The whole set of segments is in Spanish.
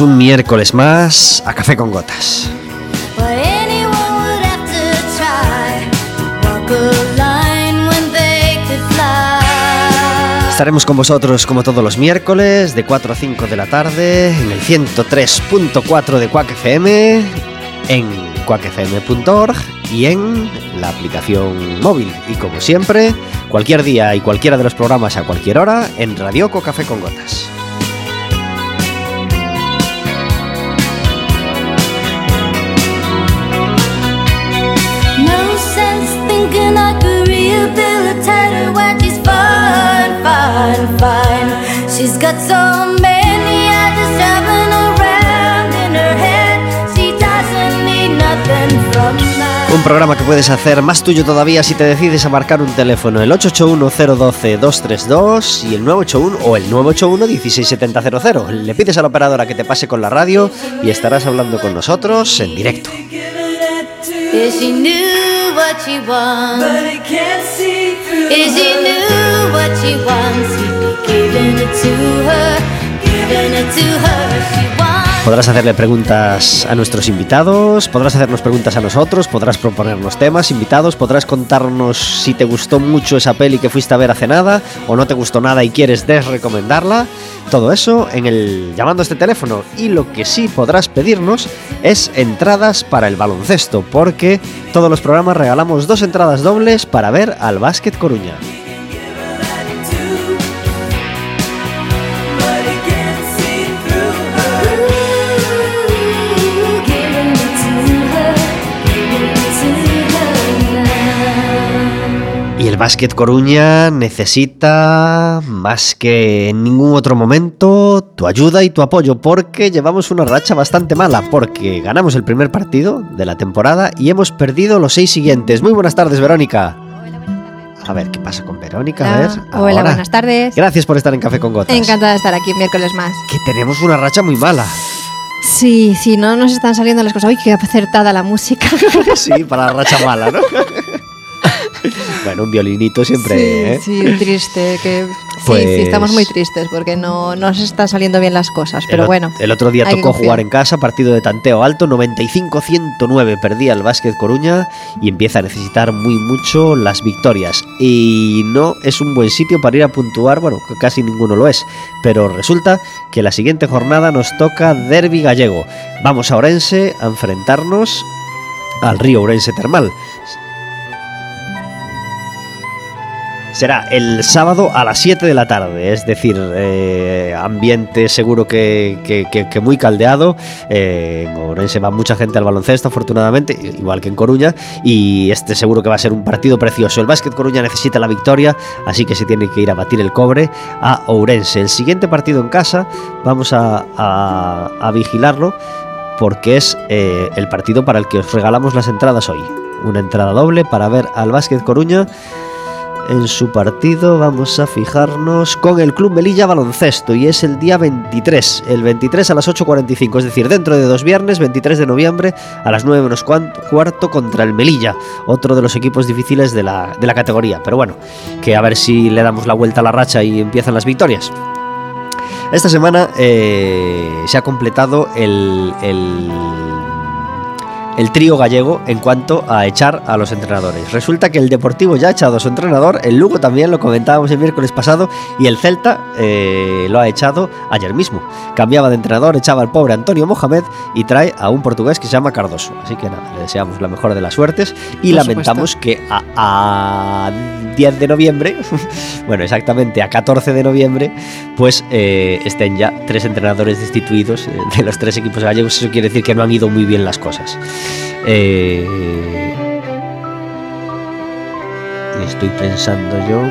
un miércoles más a Café con Gotas. Estaremos con vosotros como todos los miércoles de 4 a 5 de la tarde en el 103.4 de Quack FM, en quackfm.org y en la aplicación móvil. Y como siempre, cualquier día y cualquiera de los programas a cualquier hora en Radio Café con Gotas. Un programa que puedes hacer más tuyo todavía si te decides a marcar un teléfono, el 881-012-232 y el 981 o el 981-16700. Le pides a la operadora que te pase con la radio y estarás hablando con nosotros en directo. Podrás hacerle preguntas a nuestros invitados, podrás hacernos preguntas a nosotros, podrás proponernos temas, invitados, podrás contarnos si te gustó mucho esa peli que fuiste a ver hace nada o no te gustó nada y quieres desrecomendarla. Todo eso en el llamando a este teléfono y lo que sí podrás pedirnos es entradas para el baloncesto, porque todos los programas regalamos dos entradas dobles para ver al Básquet Coruña. Básquet Coruña necesita, más que en ningún otro momento, tu ayuda y tu apoyo, porque llevamos una racha bastante mala, porque ganamos el primer partido de la temporada y hemos perdido los seis siguientes. Muy buenas tardes, Verónica. A ver, ¿qué pasa con Verónica? Hola, a ver, hola buenas tardes. Gracias por estar en Café con Gotas. Encantada de estar aquí miércoles más. Que tenemos una racha muy mala. Sí, sí, no nos están saliendo las cosas. Uy, qué acertada la música. sí, para la racha mala, ¿no? bueno, un violinito siempre. Sí, ¿eh? sí triste. Que, pues... sí, estamos muy tristes porque no, no se están saliendo bien las cosas. Pero el, bueno. El otro día tocó jugar en casa, partido de tanteo alto, 95-109. Perdía el básquet Coruña y empieza a necesitar muy mucho las victorias. Y no es un buen sitio para ir a puntuar, bueno, casi ninguno lo es. Pero resulta que la siguiente jornada nos toca Derby Gallego. Vamos a Orense a enfrentarnos al río Orense Termal. Será el sábado a las 7 de la tarde, es decir, eh, ambiente seguro que, que- que- que muy caldeado. Eh, en Ourense va mucha gente al baloncesto, afortunadamente, igual que en Coruña, y este seguro que va a ser un partido precioso. El Básquet Coruña necesita la victoria, así que se tiene que ir a batir el cobre a Ourense. El siguiente partido en casa vamos a, a- a vigilarlo porque es eh, el partido para el que os regalamos las entradas hoy. Una entrada doble para ver al Básquet Coruña en su partido. Vamos a fijarnos con el Club Melilla Baloncesto y es el día 23, el 23 a las 8.45, es decir, dentro de dos viernes, 23 de noviembre a las 9 menos cuarto contra el Melilla, otro de los equipos difíciles de la, de la categoría. Pero bueno, que a ver si le damos la vuelta a la racha y empiezan las victorias. Esta semana eh, se ha completado el, el, el trío gallego en cuanto a echar a los entrenadores. Resulta que el Deportivo ya ha echado a su entrenador, el Lugo también, lo comentábamos el miércoles pasado, y el Celta eh, lo ha echado ayer mismo. Cambiaba de entrenador, echaba al pobre Antonio Mohamed y trae a un portugués que se llama Cardoso. Así que nada, le deseamos la mejor de las suertes y Por lamentamos que a, a 10 de noviembre, bueno, exactamente a 14 de noviembre, pues eh, estén ya tres entrenadores destituidos eh, de los tres equipos gallegos. Eso quiere decir que no han ido muy bien las cosas. Eh, estoy pensando yo.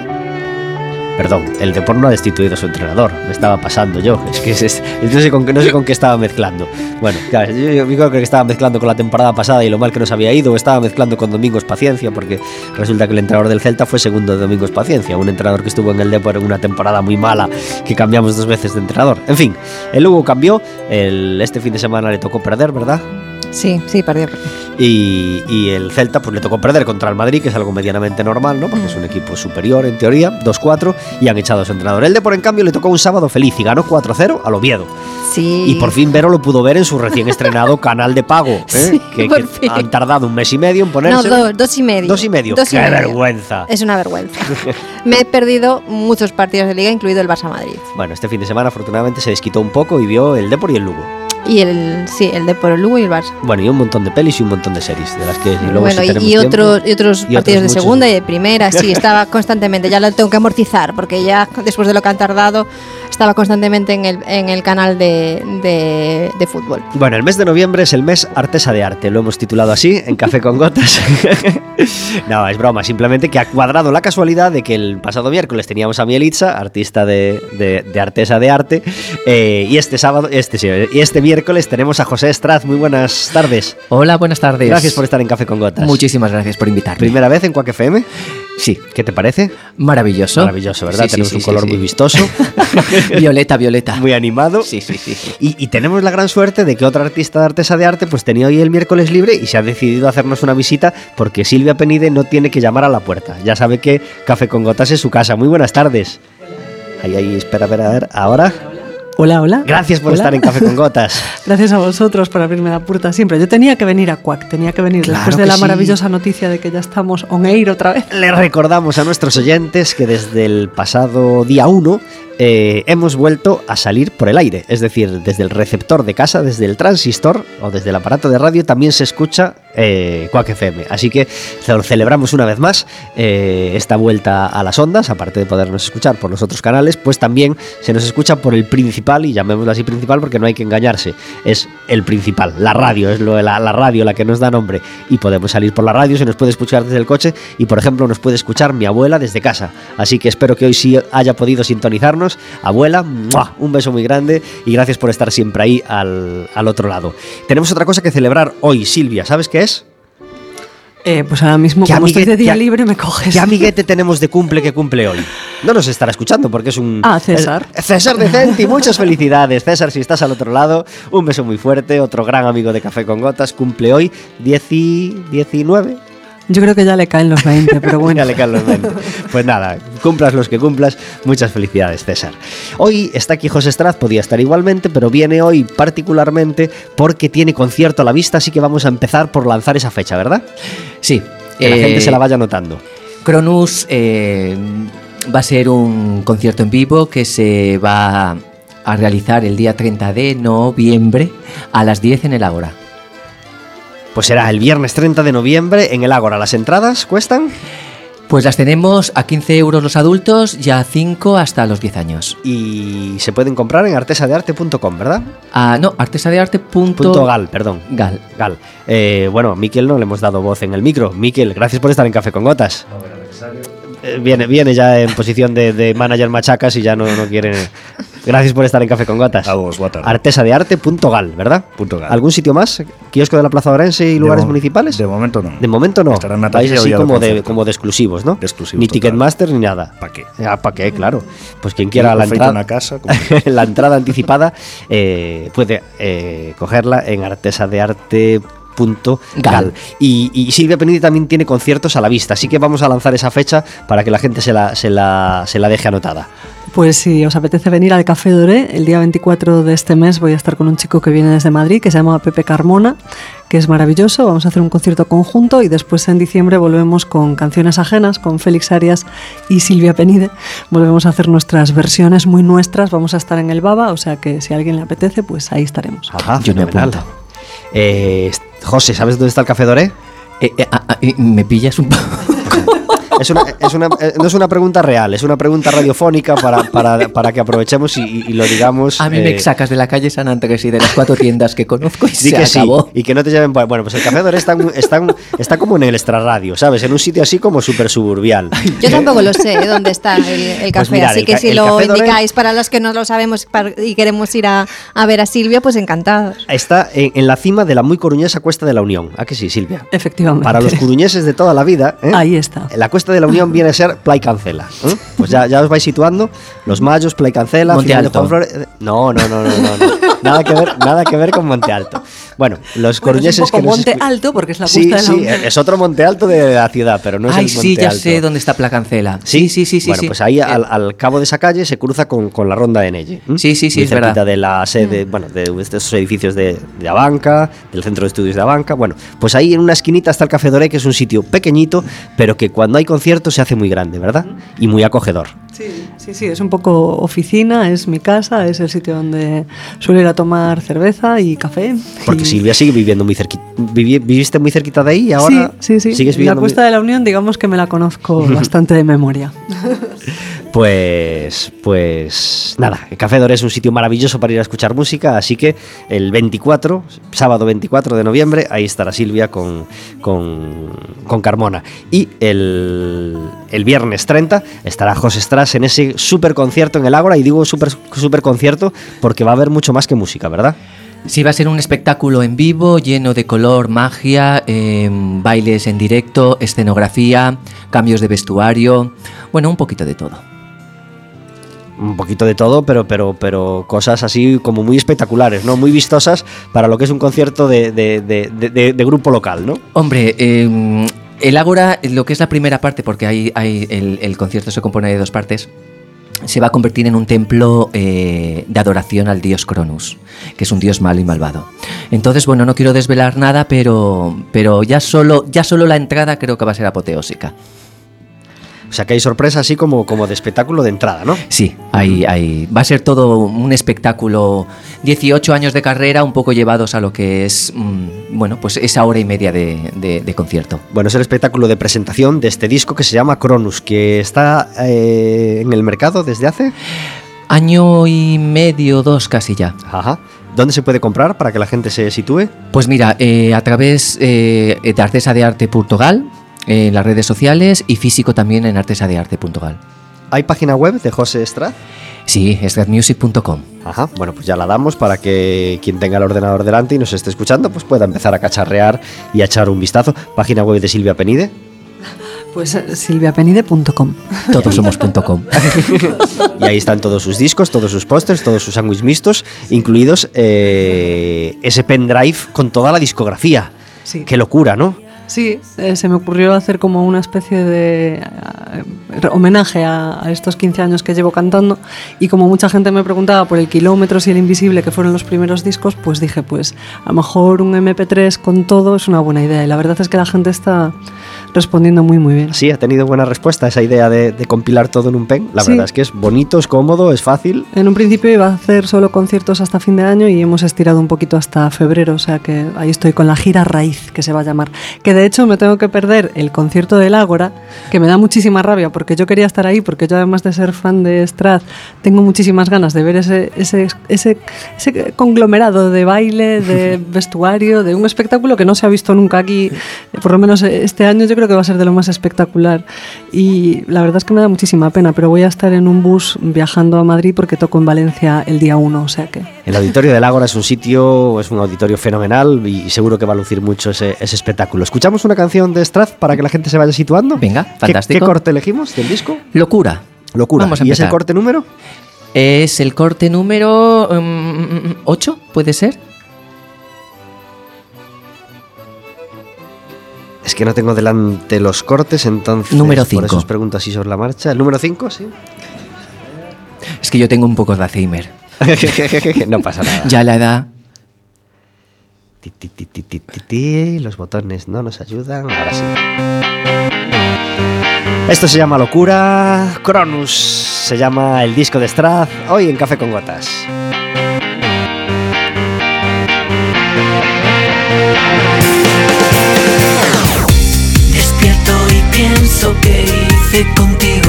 Perdón, el Depor no ha destituido a su entrenador. Me estaba pasando yo. Es que es- no, sé con, qué- estaba mezclando. Bueno, claro, yo, yo creo que estaba mezclando con la temporada pasada y lo mal que nos había ido. Estaba mezclando con Domingos Paciencia, porque resulta que el entrenador del Celta fue segundo de Domingos Paciencia. Un entrenador que estuvo en el Depor en una temporada muy mala, que cambiamos dos veces de entrenador. En fin, el Lugo cambió. Este fin de semana le tocó perder, ¿verdad? Sí, sí, perdió. Y, y el Celta pues le tocó perder contra el Madrid, que es algo medianamente normal, ¿no? Porque es un equipo superior en teoría, 2-4, y han echado a su entrenador. El Depor, en cambio, le tocó un sábado feliz y ganó 4-0 al Oviedo. Sí. Y por fin Vero lo pudo ver en su recién estrenado canal de pago, ¿eh? Sí, que, por que han tardado un mes y medio en No, ponerse. dos, dos y medio. Dos y medio. Dos y ¡Qué medio. vergüenza! Es una vergüenza. Me he perdido muchos partidos de liga, incluido el Barça Madrid. Bueno, este fin de semana afortunadamente se desquitó un poco y vio el Depor y el Lugo. Y el, sí, el de por el Lugo y el Barça. Bueno, y un montón de pelis y un montón de series, de las que luego bueno, si y, y tiempo- y otros y otros partidos de segunda y de primera, sí, estaba constantemente. Ya lo tengo que amortizar, porque ya después de lo que han tardado, estaba constantemente en el, en el canal de, de, de fútbol. Bueno, el mes de noviembre es el mes Artesa de Arte, lo hemos titulado así, en Café con Gotas. no, es broma, simplemente que ha cuadrado la casualidad de que el pasado miércoles teníamos a Mielitza, artista de, de- de Artesa de Arte, eh, y este sábado, este sí, y este miércoles tenemos a José Estraz. Muy buenas tardes. Hola, buenas tardes. Gracias por estar en Café con Gotas. Muchísimas gracias por invitarme. Primera vez en Quack FM. Sí, ¿Qué te parece? maravilloso. Maravilloso, ¿verdad? Sí, Tenemos sí, un sí, color muy vistoso, violeta, violeta. muy animado. Sí, sí, sí. sí. Y, y tenemos la gran suerte de que otra artista de Artesa de Arte pues tenía hoy el miércoles libre y se ha decidido hacernos una visita porque Silvia Penide no tiene que llamar a la puerta. Ya sabe que Café con Gotas es su casa. Muy buenas tardes. Ahí, ahí, espera, espera, a ver. Ahora. Hola, hola. Gracias por Hola. estar en Café con Gotas. Gracias a vosotros por abrirme la puerta siempre. Yo tenía que venir a Cuac, tenía que venir Claro después de la sí. maravillosa noticia de que ya estamos on air otra vez. Le recordamos a nuestros oyentes que desde el pasado día 1 eh, hemos vuelto a salir por el aire. Es decir, desde el receptor de casa, desde el transistor o desde el aparato de radio también se escucha eh, FM. Así que ce- celebramos una vez más eh, esta vuelta a las ondas, aparte de podernos escuchar por los otros canales, pues también se nos escucha por el principal, y llamémoslo así principal porque no hay que engañarse, es el principal, la radio, es lo, la, la radio la que nos da nombre. Y podemos salir por la radio, se nos puede escuchar desde el coche y por ejemplo nos puede escuchar mi abuela desde casa. Así que espero que hoy sí haya podido sintonizarnos. Abuela, ¡mua! un beso muy grande y gracias por estar siempre ahí al, al otro lado. Tenemos otra cosa que celebrar hoy, Silvia, ¿sabes qué es? Eh, pues ahora mismo, ¿Qué como estoy de día libre, me coges. ¿Qué amiguete tenemos de cumple que cumple hoy? No nos estará escuchando porque es un... Ah, César. César de Centi, muchas felicidades. César, si estás al otro lado, un beso muy fuerte. Otro gran amigo de Café con Gotas cumple hoy 10 y 19. Yo creo que ya le caen los 20, pero bueno. Ya le caen los 20. Pues nada, cumplas los que cumplas. Muchas felicidades, César. Hoy está aquí José Estraz, podía estar igualmente, pero viene hoy particularmente porque tiene concierto a la vista, así que vamos a empezar por lanzar esa fecha, ¿verdad? Sí. Que la gente se la vaya notando. Cronus eh, va a ser un concierto en vivo que se va a realizar el día 30 de noviembre a las 10 en el Ágora. Pues será el viernes 30 de noviembre en el Ágora. ¿Las entradas cuestan? Pues las tenemos a 15 euros los adultos y a 5 hasta los 10 años. Y se pueden comprar en artesadearte.com, ¿verdad? Ah, no, artesadearte.gal. Punto gal, perdón. Gal. Eh, bueno, Miquel no le hemos dado voz en el micro. Miquel, gracias por estar en Café con Gotas. Eh, Viene, viene ya en posición de, de manager machacas y ya no, no quiere. Gracias por estar en Café con Gotas. A vos. Artesadearte.gal, ¿verdad? Punto gal. ¿Algún sitio más? ¿Kiosco de la Plaza Orense y De lugares mo- municipales? De momento no. De momento no. Estará en la Vais así como de, como de exclusivos, ¿no? De exclusivos, Ni. Ticketmaster ni nada. ¿Pa qué? Ah, ¿para qué? Claro. Pues quien quiera la entrada, una casa, la entrada anticipada eh, puede eh, cogerla en artesadearte.gal. Gal. Y, y Silvia Penidi también tiene conciertos a la vista, así que vamos a lanzar esa fecha para que la gente se la, se la, se la deje anotada. Pues si os apetece venir al Café Doré, el día 24 de este mes voy a estar con un chico que viene desde Madrid, que se llama Pepe Carmona, que es maravilloso. Vamos a hacer un concierto conjunto y después en diciembre volvemos con canciones ajenas, con Félix Arias y Silvia Penide. Volvemos a hacer nuestras versiones muy nuestras. Vamos a estar en el Baba, o sea que si a alguien le apetece, pues ahí estaremos. Ajá, Yo me apunto. Eh, José, ¿sabes dónde está el Café Doré? Eh, eh, ah, ah, eh, ¿Me pillas un poco? Es una, es una- eh, no es una pregunta real, es una pregunta radiofónica para, para, para que aprovechemos y, y lo digamos. A mí eh, me sacas de la calle San Andrés y de las cuatro tiendas que conozco y Di se que sí, acabó. y que no te lleven Bueno, pues el Café Doré está, está, está como en el extrarradio, ¿sabes? En un sitio así como súper suburbial. Yo tampoco lo sé ¿eh? dónde está el, el café, mirad, así el que si lo indicáis para los que no lo sabemos y queremos ir a, a ver a Silvia, pues encantados. Está en, en la cima de la muy coruñesa Cuesta de la Unión. ¿A que sí, Silvia? Efectivamente. Para los coruñeses de toda la vida, ¿eh? Ahí está. La Cuesta de la Unión viene a ser Play Cancela. ¿eh? Pues ya, ya os vais situando. Los Mayos, Play Cancela, Monte final de Alto. Juan Flores- eh, No, no, no, no, no, no. Nada que ver, nada que ver con Monte Alto. Bueno, los Bueno, es coruñeses un poco que nos Monte escu- Alto porque es la Sí, de la sí, Unión. es otro Monte Alto de la ciudad, pero no es Ay, el Monte sí, ya Alto. sé dónde está Placancela. Sí, sí, sí, sí. Bueno, sí. pues ahí Eh, al, al cabo de esa calle se cruza con, con la ronda de Nelle. ¿m? Sí, sí, sí, Muy es cerquita verdad. de la sede, bueno, de estos edificios de, de Abanca, del centro de estudios de Abanca. Bueno, pues ahí en una esquinita está el Café Doré, que es un sitio pequeñito, pero que cuando hay conciertos se hace muy grande, ¿verdad? Y muy acogedor. Sí, sí, sí, es un poco oficina, es mi casa, es el sitio donde suelo ir a tomar cerveza y café. Porque y- Silvia sigue viviendo muy cerquita. ¿Viviste muy cerquita de ahí y ahora sí, sí, sí. sigues la viviendo? muy- Cuesta de la Unión, digamos que me la conozco bastante de memoria. Pues, pues nada, el Café Doré es un sitio maravilloso para ir a escuchar música, así que el 24, sábado 24 de noviembre, ahí estará Silvia con, con, con Carmona. Y el, el viernes 30 estará José Strass en ese super concierto en el Ágora, y digo super, super concierto porque va a haber mucho más que música, ¿verdad? Sí, va a ser un espectáculo en vivo, lleno de color, magia, eh, bailes en directo, escenografía, cambios de vestuario, bueno, un poquito de todo. Un poquito de todo, pero, pero, pero cosas así como muy espectaculares, ¿no? Muy vistosas para lo que es un concierto de, de- de- de- de- de grupo local, ¿no? Hombre, eh, el Ágora, lo que es la primera parte, porque hay, el concierto se compone de dos partes, se va a convertir en un templo eh, de adoración al dios Cronus, que es un dios malo y malvado. Entonces, bueno, no quiero desvelar nada, pero, pero ya, solo, ya solo la entrada creo que va a ser apoteósica. O sea que hay sorpresa así como, como de espectáculo de entrada, ¿no? Sí, hay, hay, va a ser todo un espectáculo. 18 años de carrera, un poco llevados a lo que es, mm, bueno, pues esa hora y media de, de- de concierto. Bueno, es el espectáculo de presentación de este disco que se llama Cronus, que está eh, en el mercado desde hace. Año y medio, dos casi ya. Ajá. ¿Dónde se puede comprar para que la gente se sitúe? Pues mira, eh, a través eh, de Artesa de Arte Portugal, en las redes sociales y físico también en artesadearte.gal. ¿Hay página web de José Estrad? Sí, stratmusic.com. Ajá, bueno, pues ya la damos para que quien tenga el ordenador delante y nos esté escuchando, pues pueda empezar a cacharrear y a echar un vistazo. Página web de Silvia Penide. Pues eh, silviapenide.com. Todos somos.com. Y ahí están todos sus discos, todos sus pósters, todos sus sándwiches mixtos, incluidos eh, ese pendrive con toda la discografía. Sí. Qué locura, ¿no? Sí, eh, se me ocurrió hacer como una especie de homenaje a, a estos 15 años que llevo cantando y como mucha gente me preguntaba por el Kilómetros y el Invisible, que fueron los primeros discos, pues dije, pues a lo mejor un MP3 con todo es una buena idea y la verdad es que la gente está respondiendo muy muy bien. Sí, ha tenido buena respuesta esa idea de, de compilar todo en un pen. La Sí. verdad es que es bonito, es cómodo, es fácil. En un principio iba a hacer solo conciertos hasta fin de año y hemos estirado un poquito hasta febrero, o sea que ahí estoy con la gira raíz, que se va a llamar. Que de hecho me tengo que perder el concierto del Ágora, que me da muchísima rabia porque yo quería estar ahí, porque yo además de ser fan de Strath, tengo muchísimas ganas de ver ese, ese, ese, ese conglomerado de baile, de vestuario, de un espectáculo que no se ha visto nunca aquí, por lo menos este año yo creo que va a ser de lo más espectacular. Y la verdad es que me da muchísima pena, pero voy a estar en un bus viajando a Madrid porque toco en Valencia el día 1, o sea que... El auditorio del Ágora es un sitio, es un auditorio fenomenal y seguro que va a lucir mucho ese, ese espectáculo. ¿Escuchamos una canción de Strath para que la gente se vaya situando? Venga, ¿Qué- fantástico. ¿Qué, corte elegimos del disco? Locura. Locura. Vamos a ¿Y es el empezar. corte número? Es el corte número 8, ¿puede ser? Es que no tengo delante los cortes, entonces. Número Por cinco. eso os pregunto así sobre la marcha. ¿El número 5? Sí. Es que yo tengo un poco de Alzheimer. no pasa nada. Ya la edad. Ti, ti, ti, ti, ti, ti, ti. Los botones no nos ayudan. Ahora sí. Esto se llama Locura. Cronus se llama el disco de Strath. Hoy en Café con Gotas. Despierto y pienso que hice contigo.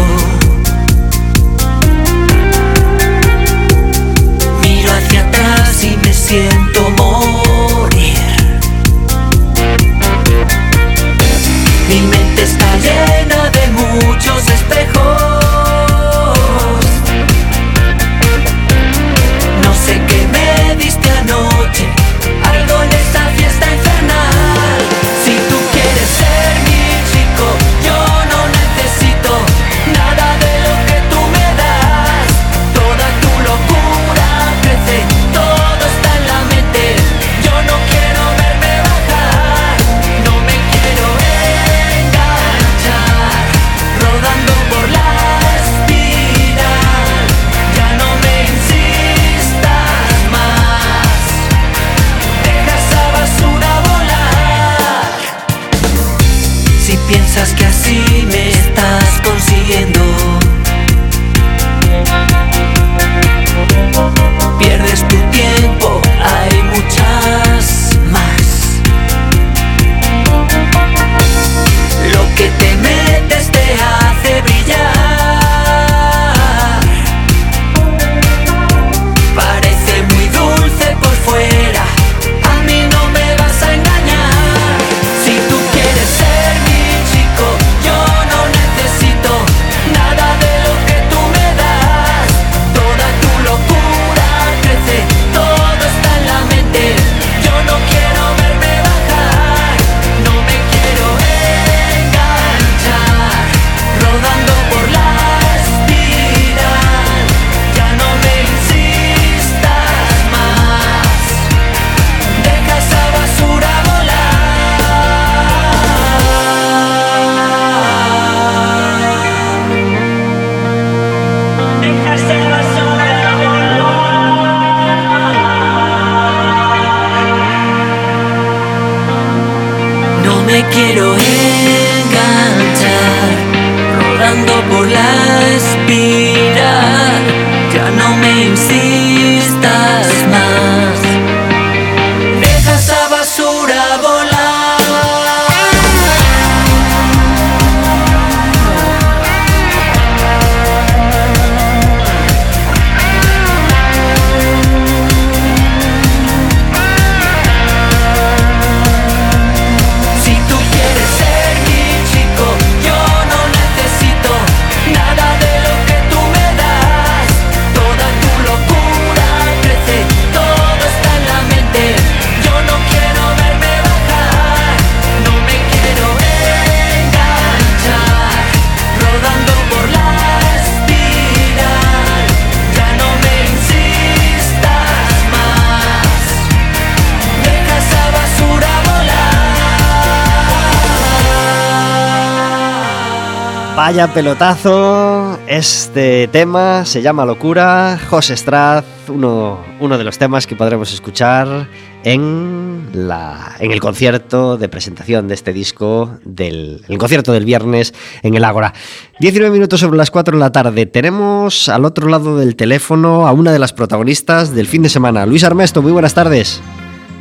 Vaya pelotazo. Este tema se llama Locura. José Straz, uno, uno de los temas que podremos escuchar en, la, en el concierto de presentación de este disco, del el concierto del viernes en el Ágora. 19 minutos sobre las 4 de la tarde. Tenemos al otro lado del teléfono a una de las protagonistas del fin de semana. Luis Armesto, muy buenas tardes.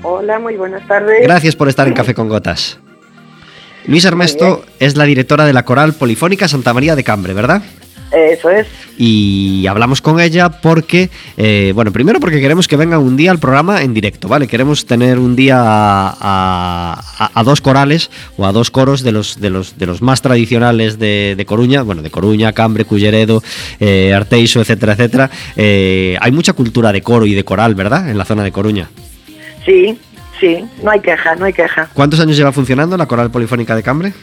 Hola, muy buenas tardes. Gracias por estar en Café con Gotas. Luis Armesto es la directora de la Coral Polifónica Santa María de Cambre, ¿verdad? Eso es. Y hablamos con ella porque, eh, bueno, primero porque queremos que venga un día al programa en directo, ¿vale? Queremos tener un día a, a- a dos corales o a dos coros de los, de los, de los más tradicionales de, de Coruña, bueno, de Coruña, Cambre, Culleredo, eh, Arteixo, etcétera, etcétera. Eh, hay mucha cultura de coro y de coral, ¿verdad? En la zona de Coruña. Sí, sí, no hay queja, no hay queja. ¿Cuántos años lleva funcionando la Coral Polifónica de Cambre?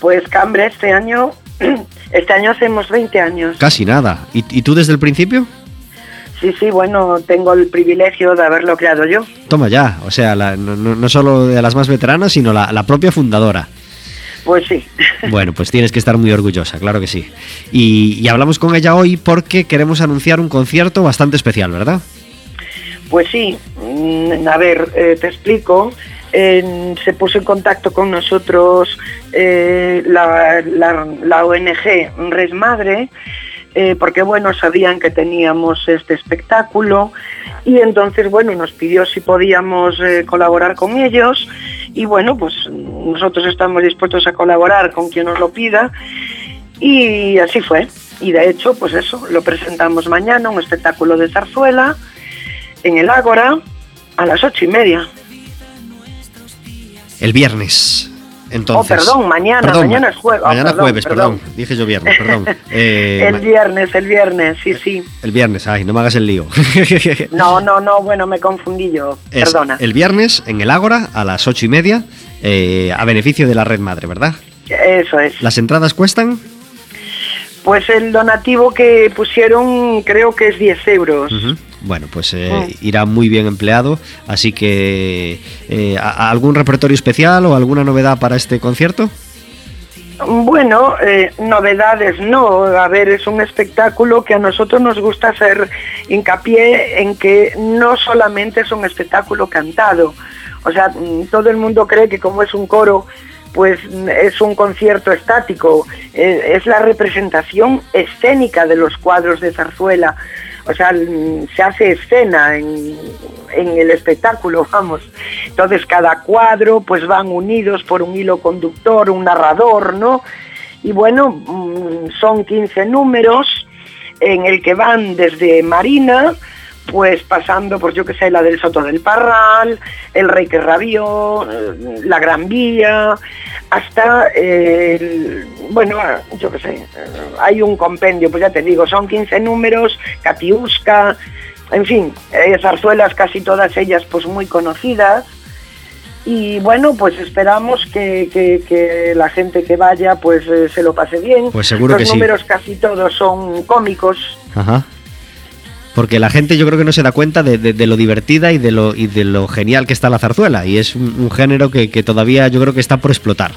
Pues Cambre, este año, este año hacemos 20 años. Casi nada. ¿Y, y tú desde el principio? Sí, sí, bueno, tengo el privilegio de haberlo creado yo. Toma ya, o sea, la- no, solo de las más veteranas, sino la, la propia fundadora. Pues sí. Bueno, pues tienes que estar muy orgullosa, claro que sí. Y, y hablamos con ella hoy porque queremos anunciar un concierto bastante especial, ¿verdad? Pues sí, mm, a ver, eh, te explico. Se puso en contacto con nosotros eh, la, la- la ONG Res Madre, eh, porque bueno, sabían que teníamos este espectáculo y entonces bueno, nos pidió si podíamos colaborar con ellos y bueno, pues nosotros estamos dispuestos a colaborar con quien nos lo pida y así fue. Y de hecho, pues eso, lo presentamos mañana, un espectáculo de zarzuela en el Ágora a las ocho y media. El viernes. Entonces, Oh, perdón, mañana, mañana es jueves. Oh, mañana perdón, jueves, perdón. perdón. Dije yo viernes, perdón. Eh, el viernes, el viernes, sí, sí. el viernes, ay, no me hagas el lío. No, no, no, bueno, me confundí yo, Es perdona. el viernes en el Ágora a las ocho y media, eh, a beneficio de la red madre, ¿verdad? Eso es. Las entradas cuestan Pues el donativo que pusieron creo que es 10 euros. Bueno, pues eh, Mm. irá muy bien empleado. Así que, eh, ¿a- a ¿algún repertorio especial o alguna novedad para este concierto? Bueno, eh, novedades no. A ver, es un espectáculo que a nosotros nos gusta hacer hincapié en que no solamente es un espectáculo cantado. O sea, mm, todo el mundo cree que como es un coro, pues mm, es un concierto estático. Eh, es la representación escénica de los cuadros de zarzuela. O sea, se hace escena en, en el espectáculo, vamos. Entonces cada cuadro pues van unidos por un hilo conductor, un narrador, ¿no? Y bueno, mm, son 15 números en el que van desde Marina, pues pasando, pues yo que sé, la del Soto del Parral, el Rey que rabió, eh, la Gran Vía, hasta, eh, el- bueno, yo que sé, eh, hay un compendio, pues ya te digo, son 15 números, Catiusca, en fin, eh, zarzuelas casi todas ellas pues muy conocidas. Y bueno, pues esperamos que, que- que la gente que vaya pues eh, se lo pase bien. Pues seguro Los que sí. números casi todos son cómicos. Ajá. Porque la gente yo creo que no se da cuenta de, de- de lo divertida y de lo, y de lo genial que está la zarzuela. Y es un, un género que, que todavía yo creo que está por explotar.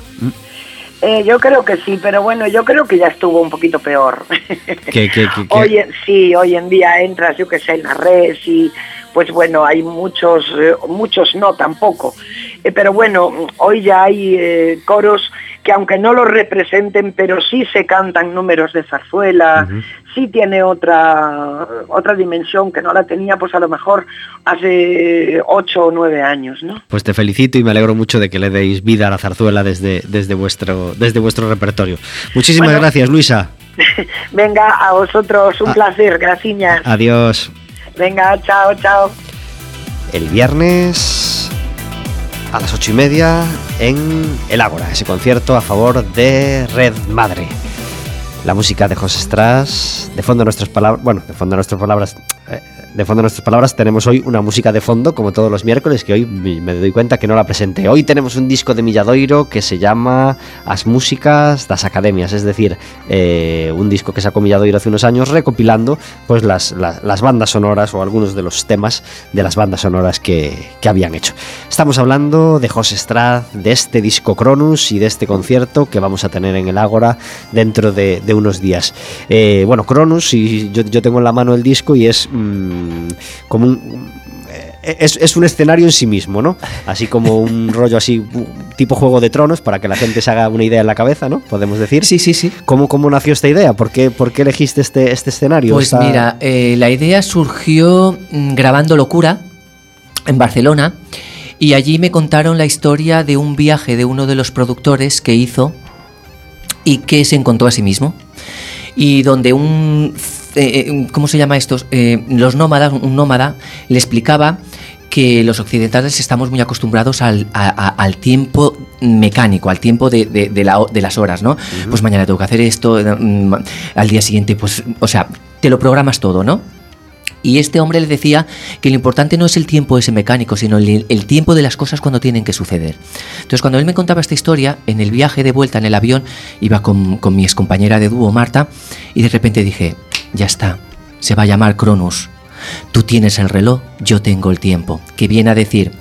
Eh, yo creo que sí, pero bueno, yo creo que ya estuvo un poquito peor. Hoy, en- sí, hoy en día entras, yo que sé, en la red y pues bueno, hay muchos, eh, muchos no tampoco. Eh, pero bueno, hoy ya hay coros que aunque no los representen, pero sí se cantan números de zarzuela, sí tiene otra, otra dimensión que no la tenía pues a lo mejor hace ocho o nueve años, ¿no? Pues te felicito y me alegro mucho de que le deis vida a la zarzuela desde, desde, vuestro, desde vuestro repertorio. Muchísimas Bueno. gracias, Luisa. Venga, a vosotros un placer, gracias. Adiós. Venga, chao, chao. el viernes a las ocho y media en El Ágora, ese concierto a favor de Red Madre. La música de José Stras, de fondo nuestras palabras, bueno, de fondo nuestras palabras, eh, de fondo nuestras palabras, tenemos hoy una música de fondo, como todos los miércoles, que hoy me doy cuenta que no la presenté. Hoy tenemos un disco de Milladoiro que se llama As Músicas das Academias, es decir, eh, un disco que sacó Milladoiro hace unos años recopilando pues las, las, bandas sonoras o algunos de los temas de las bandas sonoras que, que habían hecho. Estamos hablando de José Estrad, de este disco Cronus y de este concierto que vamos a tener en el Ágora dentro de, unos días. Eh, bueno, Cronus, y yo, yo tengo en la mano el disco y es mm, como un eh, es, es, un escenario en sí mismo, ¿no? Así como un rollo así, tipo Juego de Tronos, para que la gente se haga una idea en la cabeza, ¿no? Podemos decir. Sí, sí, sí. ¿Cómo, cómo nació esta idea? ¿Por qué, por qué elegiste este, este escenario? Pues Esta- mira, eh, la idea surgió mm, grabando Locura en Barcelona y allí me contaron la historia de un viaje de uno de los productores que hizo y que se encontró a sí mismo y donde un eh, eh, ¿cómo se llama estos? Eh, los nómadas, un nómada le explicaba que los occidentales estamos muy acostumbrados al, a- a- al tiempo mecánico, al tiempo de, de- de la de las horas, ¿no? Pues mañana tengo que hacer esto, mm, al día siguiente, pues, o sea, te lo programas todo, ¿no? Y este hombre le decía que lo importante no es el tiempo ese mecánico, sino el, tiempo de las cosas cuando tienen que suceder. Entonces, cuando él me contaba esta historia, en el viaje de vuelta en el avión, iba con, con mi excompañera de dúo, Marta, y de repente dije, ya está, se va a llamar Cronos. Tú tienes el reloj, yo tengo el tiempo. Que viene a decir,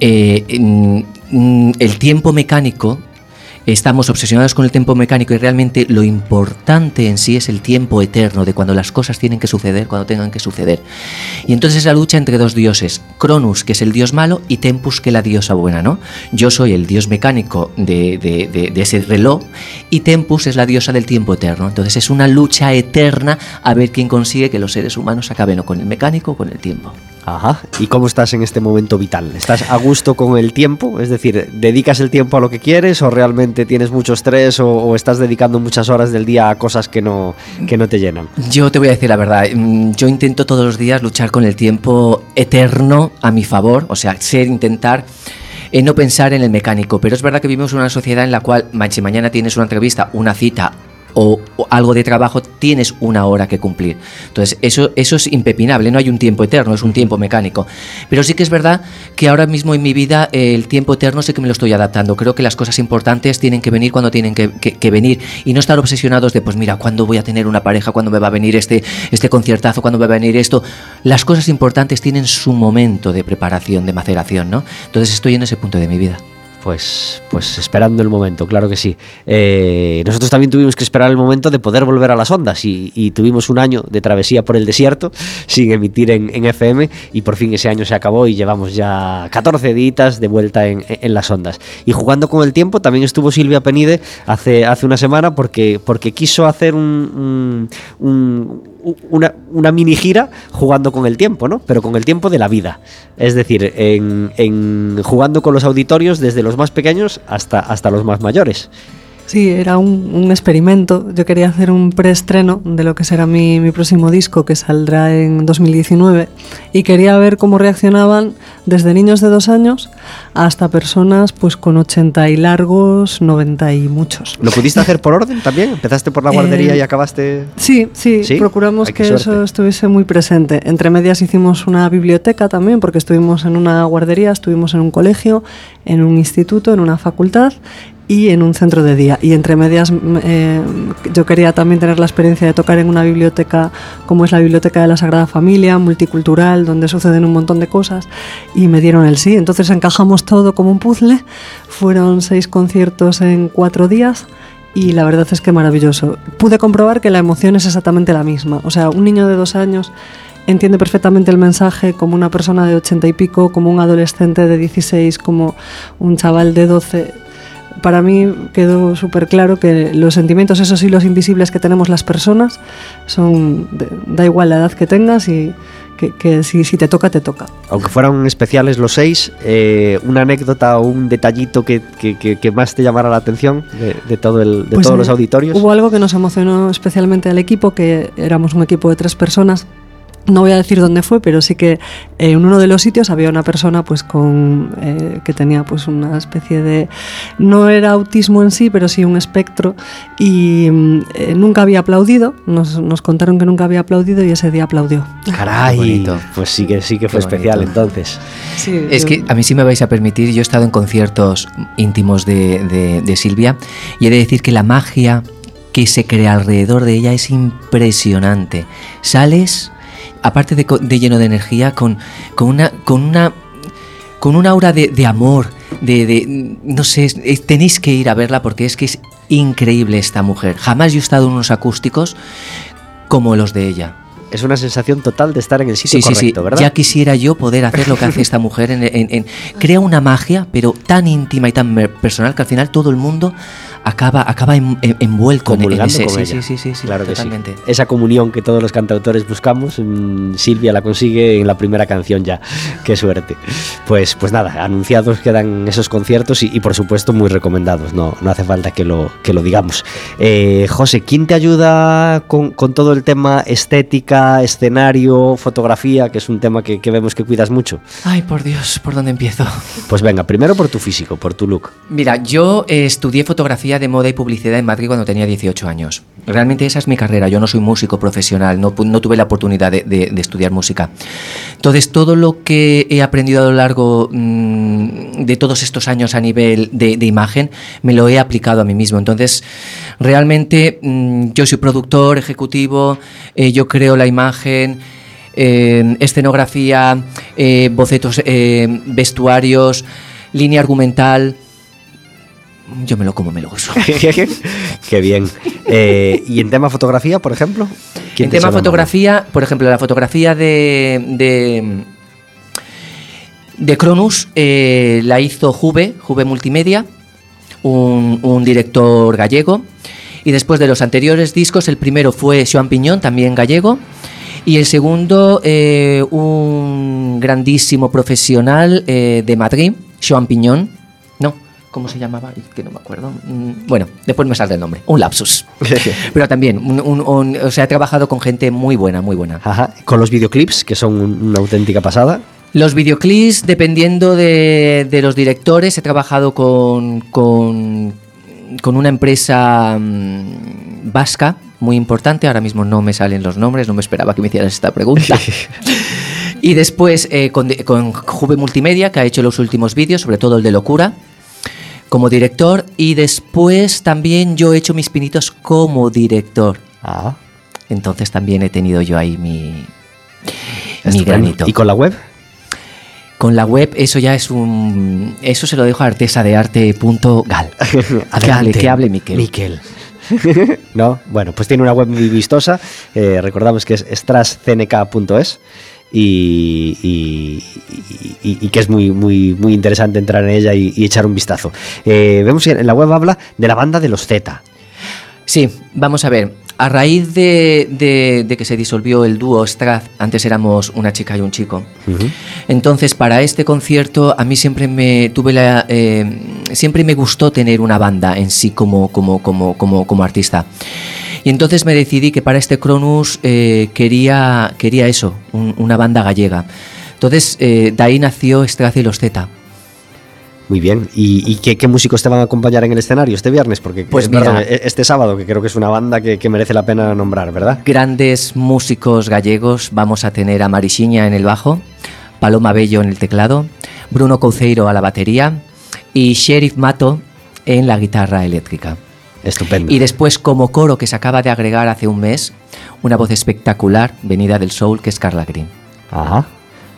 eh, mm, mm, el tiempo mecánico, estamos obsesionados con el tiempo mecánico y realmente lo importante en sí es el tiempo eterno de cuando las cosas tienen que suceder, cuando tengan que suceder. Y entonces es la lucha entre dos dioses, Cronus, que es el dios malo, y Tempus, que es la diosa buena, ¿no? Yo soy el dios mecánico de, ese reloj y Tempus es la diosa del tiempo eterno. Entonces es una lucha eterna a ver quién consigue que los seres humanos acaben o con el mecánico o con el tiempo. Ajá. ¿Y cómo estás en este momento vital? ¿Estás a gusto con el tiempo? Es decir, ¿dedicas el tiempo a lo que quieres o realmente tienes mucho estrés o, estás dedicando muchas horas del día a cosas que no, que no te llenan? Yo te voy a decir la verdad, mm, yo intento todos los días luchar con el tiempo eterno a mi favor, o sea, ser, intentar eh, no pensar en el mecánico, pero es verdad que vivimos en una sociedad en la cual si mañana tienes una entrevista, una cita o, algo de trabajo, tienes una hora que cumplir. Entonces, eso, eso es impepinable, no hay un tiempo eterno, es un tiempo mecánico. Pero sí que es verdad que ahora mismo en mi vida el tiempo eterno sé que me lo estoy adaptando. Creo que las cosas importantes tienen que venir cuando tienen que venir y no estar obsesionados de, pues mira, ¿cuándo voy a tener una pareja? ¿Cuándo me va a venir este, este conciertazo? ¿Cuándo me va a venir esto? Las cosas importantes tienen su momento de preparación, de maceración, ¿no? Entonces estoy en ese punto de mi vida. Pues, pues esperando el momento, claro que sí. Eh, nosotros también tuvimos que esperar el momento de poder volver a las ondas y, y tuvimos un año de travesía por el desierto sin emitir en, FM y por fin ese año se acabó y llevamos ya 14 días de vuelta en, las ondas. Y jugando con el tiempo también estuvo Silvia Penide hace, hace una semana porque, porque quiso hacer un- un- una, mini gira jugando con el tiempo, ¿no? Pero con el tiempo de la vida. Es decir, en jugando con los auditorios desde los más pequeños hasta, hasta los más mayores. Sí, era un, un experimento. Yo quería hacer un preestreno de lo que será mi, mi próximo disco, que saldrá en 2019, y quería ver cómo reaccionaban desde niños de dos años hasta personas pues con 80 y largos, 90 y muchos. ¿Lo pudiste hacer por orden también? ¿Empezaste por la guardería Eh, y acabaste...? Sí, sí, ¿Sí? procuramos Ay, que suerte. eso estuviese muy presente. Entre medias hicimos una biblioteca también, porque estuvimos en una guardería, estuvimos en un colegio, en un instituto, en una facultad y en un centro de día. Y entre medias mm, eh, yo quería también tener la experiencia de tocar en una biblioteca como es la Biblioteca de la Sagrada Familia, multicultural, donde suceden un montón de cosas, y me dieron el sí. Entonces encajamos todo como un puzzle. Fueron seis conciertos en cuatro días y la verdad es que maravilloso. Pude comprobar que la emoción es exactamente la misma. O sea, un niño de dos años entiende perfectamente el mensaje como una persona de ochenta y pico, como un adolescente de 16, como un chaval de 12. Para mí quedó súper claro que los sentimientos, esos hilos invisibles que tenemos las personas, son da igual la edad que tengas y que, que si, si te toca, te toca. Aunque fueran especiales los seis, eh, una anécdota o un detallito que, que- que- que más te llamara la atención de, de todo el, de Pues, todos eh, los auditorios. Hubo algo que nos emocionó especialmente al equipo, que éramos un equipo de tres personas No voy a decir dónde fue, pero sí que eh, en uno de los sitios había una persona pues con eh, que tenía pues una especie de no era autismo en sí, pero sí un espectro y mm, eh, nunca había aplaudido. Nos, nos contaron que nunca había aplaudido y ese día aplaudió. Caray, pues sí que sí que fue Qué especial bonito. entonces. Sí, Es yo- que a mí sí me vais a permitir, yo he estado en conciertos íntimos de, de- de Silvia y he de decir que la magia que se crea alrededor de ella es impresionante. Sales, aparte de, de lleno de energía, con, con una... Con una con una aura de, de amor, de, de- no sé, tenéis que ir a verla porque es que es increíble esta mujer. Jamás yo he estado en unos acústicos como los de ella. Es una sensación total de estar en el sitio Sí, sí, correcto, sí. ¿verdad? Ya quisiera yo poder hacer lo que hace esta mujer. En, en- en- crea una magia, pero tan íntima y tan personal que al final todo el mundo acaba, acaba en- en- envuelto en, ese. con Sí, ella. sí, sí, claro que totalmente. sí. Esa comunión que todos los cantautores buscamos, mm, Silvia la consigue en la primera canción ya. Qué suerte. Pues, pues nada, anunciados quedan esos conciertos y, y, por supuesto muy recomendados. No, no hace falta que lo, que lo digamos. Eh, José, ¿quién te ayuda con, con todo el tema estética, escenario, fotografía, que es un tema que, que vemos que cuidas mucho? Ay, por Dios, ¿por dónde empiezo? Pues venga, primero por tu físico, por tu look. Mira, yo eh, estudié fotografía de moda y publicidad en Madrid cuando tenía 18 años. Realmente esa es mi carrera. Yo no soy músico profesional, no, no tuve la oportunidad de, de- de estudiar música. Entonces, todo lo que he aprendido a lo largo mm, de todos estos años a nivel de, de imagen, me lo he aplicado a mí mismo. Entonces, realmente mm, yo soy productor, ejecutivo, eh, yo creo la imagen. eh, escenografía, eh, bocetos, eh, vestuarios, línea argumental. Yo me lo como, me lo uso. Qué bien. Eh, ¿Y en tema fotografía, por ejemplo? ¿Quién En te tema fotografía, por ejemplo, la fotografía de. de, de Cronus eh, la hizo Juve, Juve Multimedia, un, un director gallego. Y después de los anteriores discos, el primero fue Joan Piñón, también gallego. Y el segundo, eh, un grandísimo profesional eh, de Madrid, Joan Piñón. ¿Cómo se llamaba? Que no me acuerdo. Mm, Bueno, después me sale el nombre. Un lapsus. Pero también, un- un- un- o sea, he trabajado con gente muy buena, muy buena. Ajá. Con los videoclips, que son un- una auténtica pasada. Los videoclips, dependiendo de, de los directores, he trabajado con, con, con una empresa mm, vasca muy importante. Ahora mismo no me salen los nombres, no me esperaba que me hicieras esta pregunta. y después eh, con, con Juve Multimedia, que ha hecho los últimos vídeos, sobre todo el de Locura, como director. Y después también yo he hecho mis pinitos como director. Ah. Entonces también he tenido yo ahí mi, granito. ¿Y con la web? Con la web, eso ya es un. Eso se lo dejo a artesadearte.gal. hable, que hable Miquel. Miquel. no, bueno, pues tiene una web muy vistosa. eh, recordamos que es strascnk.es y, y- y- y que es muy, muy, muy interesante entrar en ella y, echar un vistazo. Eh, vemos que en la web habla de la banda de los Z. Sí, vamos a ver. A raíz de, de- de que se disolvió el dúo Strath, antes éramos una chica y un chico. Entonces, para este concierto, a mí siempre me tuve la, eh, siempre me gustó tener una banda en sí como, como, como, como, como artista. Y entonces me decidí que para este Cronus eh, quería, quería eso, un- una banda gallega. Entonces, eh, de ahí nació y los Z. Muy bien. ¿Y, y qué, qué músicos te van a acompañar en el escenario este viernes? Porque Pues eh, perdón, eh, este sábado, que creo que es una banda que, que merece la pena nombrar, ¿verdad? Grandes músicos gallegos, vamos a tener a Marixiña en el bajo, Paloma Bello en el teclado, Bruno Couceiro a la batería y Sheriff Mato en la guitarra eléctrica. Estupendo. Y después como coro que se acaba de agregar hace un mes, una voz espectacular venida del soul que es Carla Green. Ajá.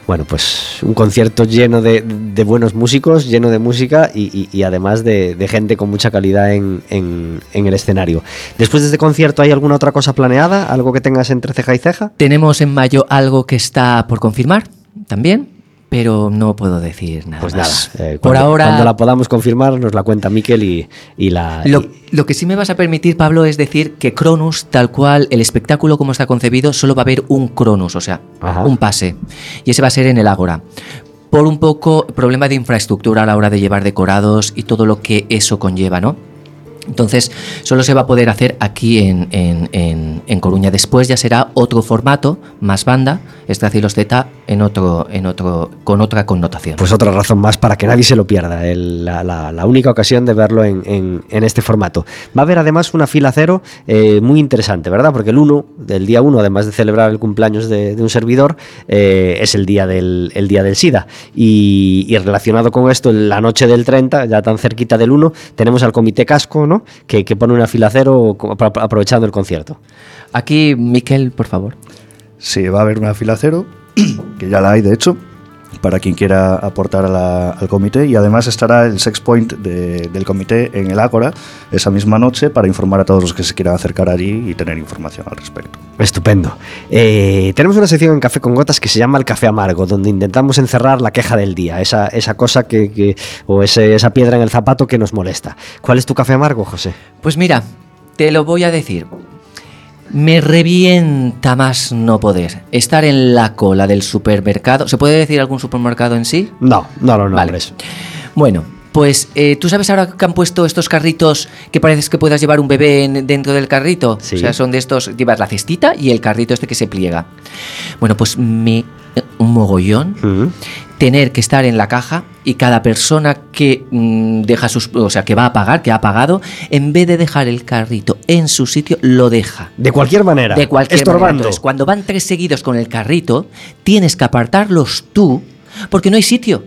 Bueno, pues un concierto lleno de, de buenos músicos, lleno de música y, y- y además de, de gente con mucha calidad en, en- en el escenario. Después de este concierto, ¿hay alguna otra cosa planeada? ¿Algo que tengas entre ceja y ceja? Tenemos en mayo algo que está por confirmar también, pero no puedo decir nada Pues más. nada, eh, por cuando, ahora cuando la podamos confirmar, nos la cuenta Miquel y, y la. Lo, y- lo que sí me vas a permitir, Pablo, es decir que Cronus, tal cual el espectáculo como está concebido, solo va a haber un Cronus, o sea, Ajá. un pase. Y ese va a ser en el Ágora. Por un poco problema de infraestructura a la hora de llevar decorados y todo lo que eso conlleva, ¿no? Entonces, solo se va a poder hacer aquí en, en- en- en Coruña. Después ya será otro formato, más banda, Estracilos Z, en otro, en otro, con otra connotación. Pues otra razón más para que nadie se lo pierda, el- la, la- la única ocasión de verlo en, en- en este formato. Va a haber además una fila cero eh, muy interesante, ¿verdad? Porque el 1, del día 1, además de celebrar el cumpleaños de, un servidor, eh, es el día del, el día del SIDA. Y, y relacionado con esto, la noche del 30, ya tan cerquita del 1, tenemos al Comité Casco, ¿no? Que, que pone una fila cero aprovechando el concierto. Aquí, Miquel, por favor. Sí, va a haber una fila cero, que ya la hay de hecho, para quien quiera aportar a la- al comité y además estará el sex point de- del comité en el Ágora esa misma noche para informar a todos los que se quieran acercar allí y tener información al respecto. Estupendo. Eh, tenemos una sección en Café con Gotas que se llama el Café Amargo, donde intentamos encerrar la queja del día, esa, esa cosa que, que- o ese- esa piedra en el zapato que nos molesta. ¿Cuál es tu café amargo, José? Pues mira, te lo voy a decir. Me revienta más no poder estar en la cola del supermercado. ¿Se puede decir algún supermercado en sí? No, no lo Vale. nombres. Bueno, pues eh, tú sabes ahora que han puesto estos carritos que parece que puedas llevar un bebé en- dentro del carrito. Sí. O sea, son de estos, llevas la cestita y el carrito este que se pliega. Bueno, pues me un mogollón. Tener que estar en la caja y cada persona que mm, deja sus, o sea, que va a pagar, que ha pagado, en vez de dejar el carrito en su sitio, lo deja. De cualquier manera. De cualquier manera. Estorbando. Entonces, cuando van tres seguidos con el carrito, tienes que apartarlos tú porque no hay sitio.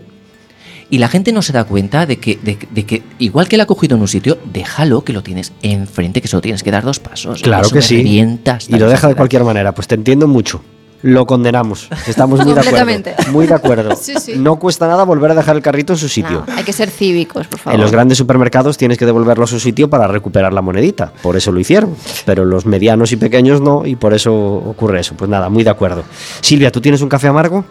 Y la gente no se da cuenta de que, de, de que igual que lo ha cogido en un sitio, déjalo que lo tienes enfrente, que solo tienes que dar dos pasos. Claro que sí. Y lo deja de cualquier manera. Pues te entiendo mucho. Lo condenamos. Estamos muy de acuerdo. Muy de acuerdo. Sí, sí. No cuesta nada volver a dejar el carrito en su sitio. No, hay que ser cívicos, por favor. En los grandes supermercados tienes que devolverlo a su sitio para recuperar la monedita. Por eso lo hicieron. Pero los medianos y pequeños no, y por eso ocurre eso. Pues nada, muy de acuerdo. Silvia, ¿tú tienes un café amargo?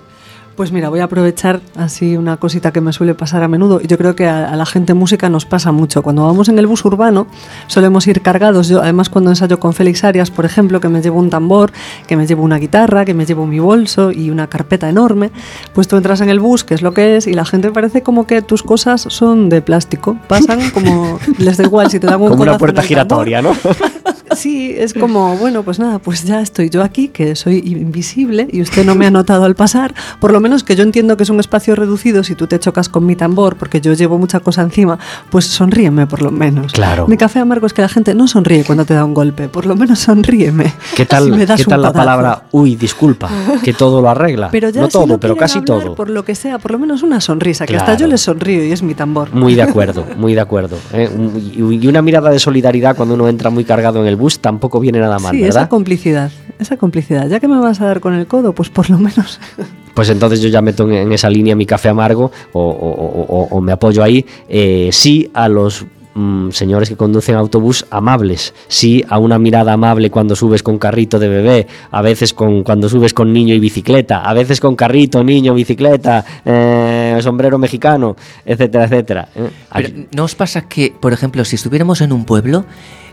Pues mira, voy a aprovechar así una cosita que me suele pasar a menudo. y Yo creo que a, a la gente música nos pasa mucho. Cuando vamos en el bus urbano solemos ir cargados. Yo además cuando ensayo con Félix Arias, por ejemplo, que me llevo un tambor, que me llevo una guitarra, que me llevo mi bolso y una carpeta enorme, pues tú entras en el bus, que es lo que es, y la gente parece como que tus cosas son de plástico. Pasan como les da igual si te dan un Como una puerta tambor. giratoria, ¿no? Sí, es como, bueno, pues nada, pues ya estoy yo aquí, que soy invisible y usted no me ha notado al pasar. Por lo menos que yo entiendo que es un espacio reducido, si tú te chocas con mi tambor, porque yo llevo mucha cosa encima, pues sonríeme por lo menos. Claro. Mi café amargo es que la gente no sonríe cuando te da un golpe, por lo menos sonríeme. ¿Qué tal, si me das ¿qué tal la palabra uy, disculpa? Que todo lo arregla. Pero ya no si todo, no pero casi hablar, todo. Por lo que sea, por lo menos una sonrisa, que hasta Claro. yo les sonrío y es mi tambor. Muy de acuerdo, muy de acuerdo. ¿eh? Y una mirada de solidaridad cuando uno entra muy cargado en el bus tampoco viene nada mal, sí, ¿verdad? esa complicidad, esa complicidad. Ya que me vas a dar con el codo, pues por lo menos Pues entonces yo ya meto en, esa línea mi café amargo o, o- o- o- o me apoyo ahí. Eh, sí a los mm, señores que conducen autobús amables, sí a una mirada amable cuando subes con carrito de bebé, a veces con cuando subes con niño y bicicleta, a veces con carrito, niño, bicicleta, eh, sombrero mexicano, etcétera, etcétera. ¿eh? Pero, ¿no os pasa que, por ejemplo, si estuviéramos en un pueblo,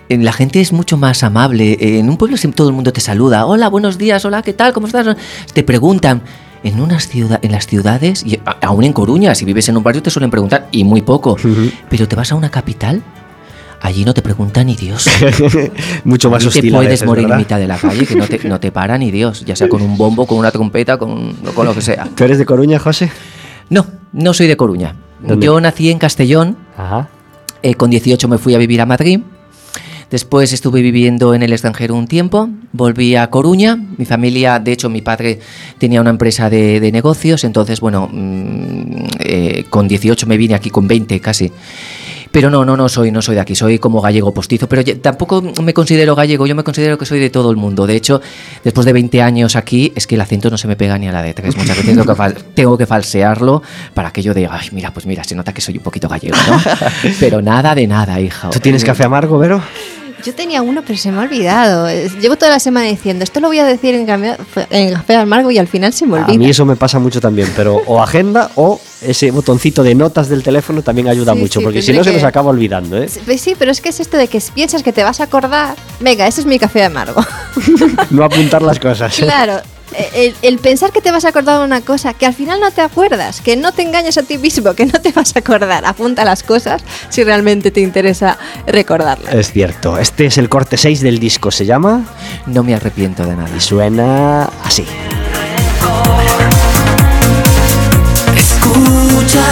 la gente es mucho más amable? Eh, En un pueblo siempre todo el mundo te saluda. Hola, buenos días, hola, ¿qué tal? ¿Cómo estás? Te preguntan. En, unas ciudad, en las ciudades, y aún en Coruña, si vives en un barrio te suelen preguntar, y muy poco. Pero te vas a una capital, allí no te pregunta ni Dios. Mucho más hostil te puedes veces, morir en mitad de la calle, que no te, no te para ni Dios, ya sea con un bombo, con una trompeta, con, con lo que sea. ¿Tú eres de Coruña, José? No, no soy de Coruña. ¿Dónde? Yo nací en Castellón, Ajá. eh, con 18 me fui a vivir a Madrid. Después estuve viviendo en el extranjero un tiempo, volví a Coruña, mi familia, de hecho mi padre tenía una empresa de, negocios, entonces bueno, mm, eh, con 18 me vine aquí con 20 casi. Pero no, no, no soy, no soy de aquí, soy como gallego postizo, pero tampoco me considero gallego, yo me considero que soy de todo el mundo. De hecho, después de 20 años aquí, es que el acento no se me pega ni a la de tres. Muchas veces tengo que, tengo que falsearlo para que yo diga, ay, mira, pues mira, se nota que soy un poquito gallego, ¿no? Pero nada de nada, hija. ¿Tú tienes café amargo, Vero? Yo tenía uno, pero se me ha olvidado. Llevo toda la semana diciendo, esto lo voy a decir en, cambio- en Café Amargo y al final se me A olvida. mí eso me pasa mucho también, pero o agenda o ese botoncito de notas del teléfono también ayuda Sí, mucho, sí, porque si no se nos acaba olvidando, ¿eh? Sí, pues sí, pero es que es esto de que piensas que te vas a acordar. Venga, ese es mi café amargo. No apuntar las cosas. claro, el, el pensar que te vas a acordar de una cosa, que al final no te acuerdas, que no te engañes a ti mismo, que no te vas a acordar. Apunta las cosas si realmente te interesa recordarlas. Es cierto. Este es el corte 6 del disco. Se llama No me arrepiento de nada. y suena así. Escucha,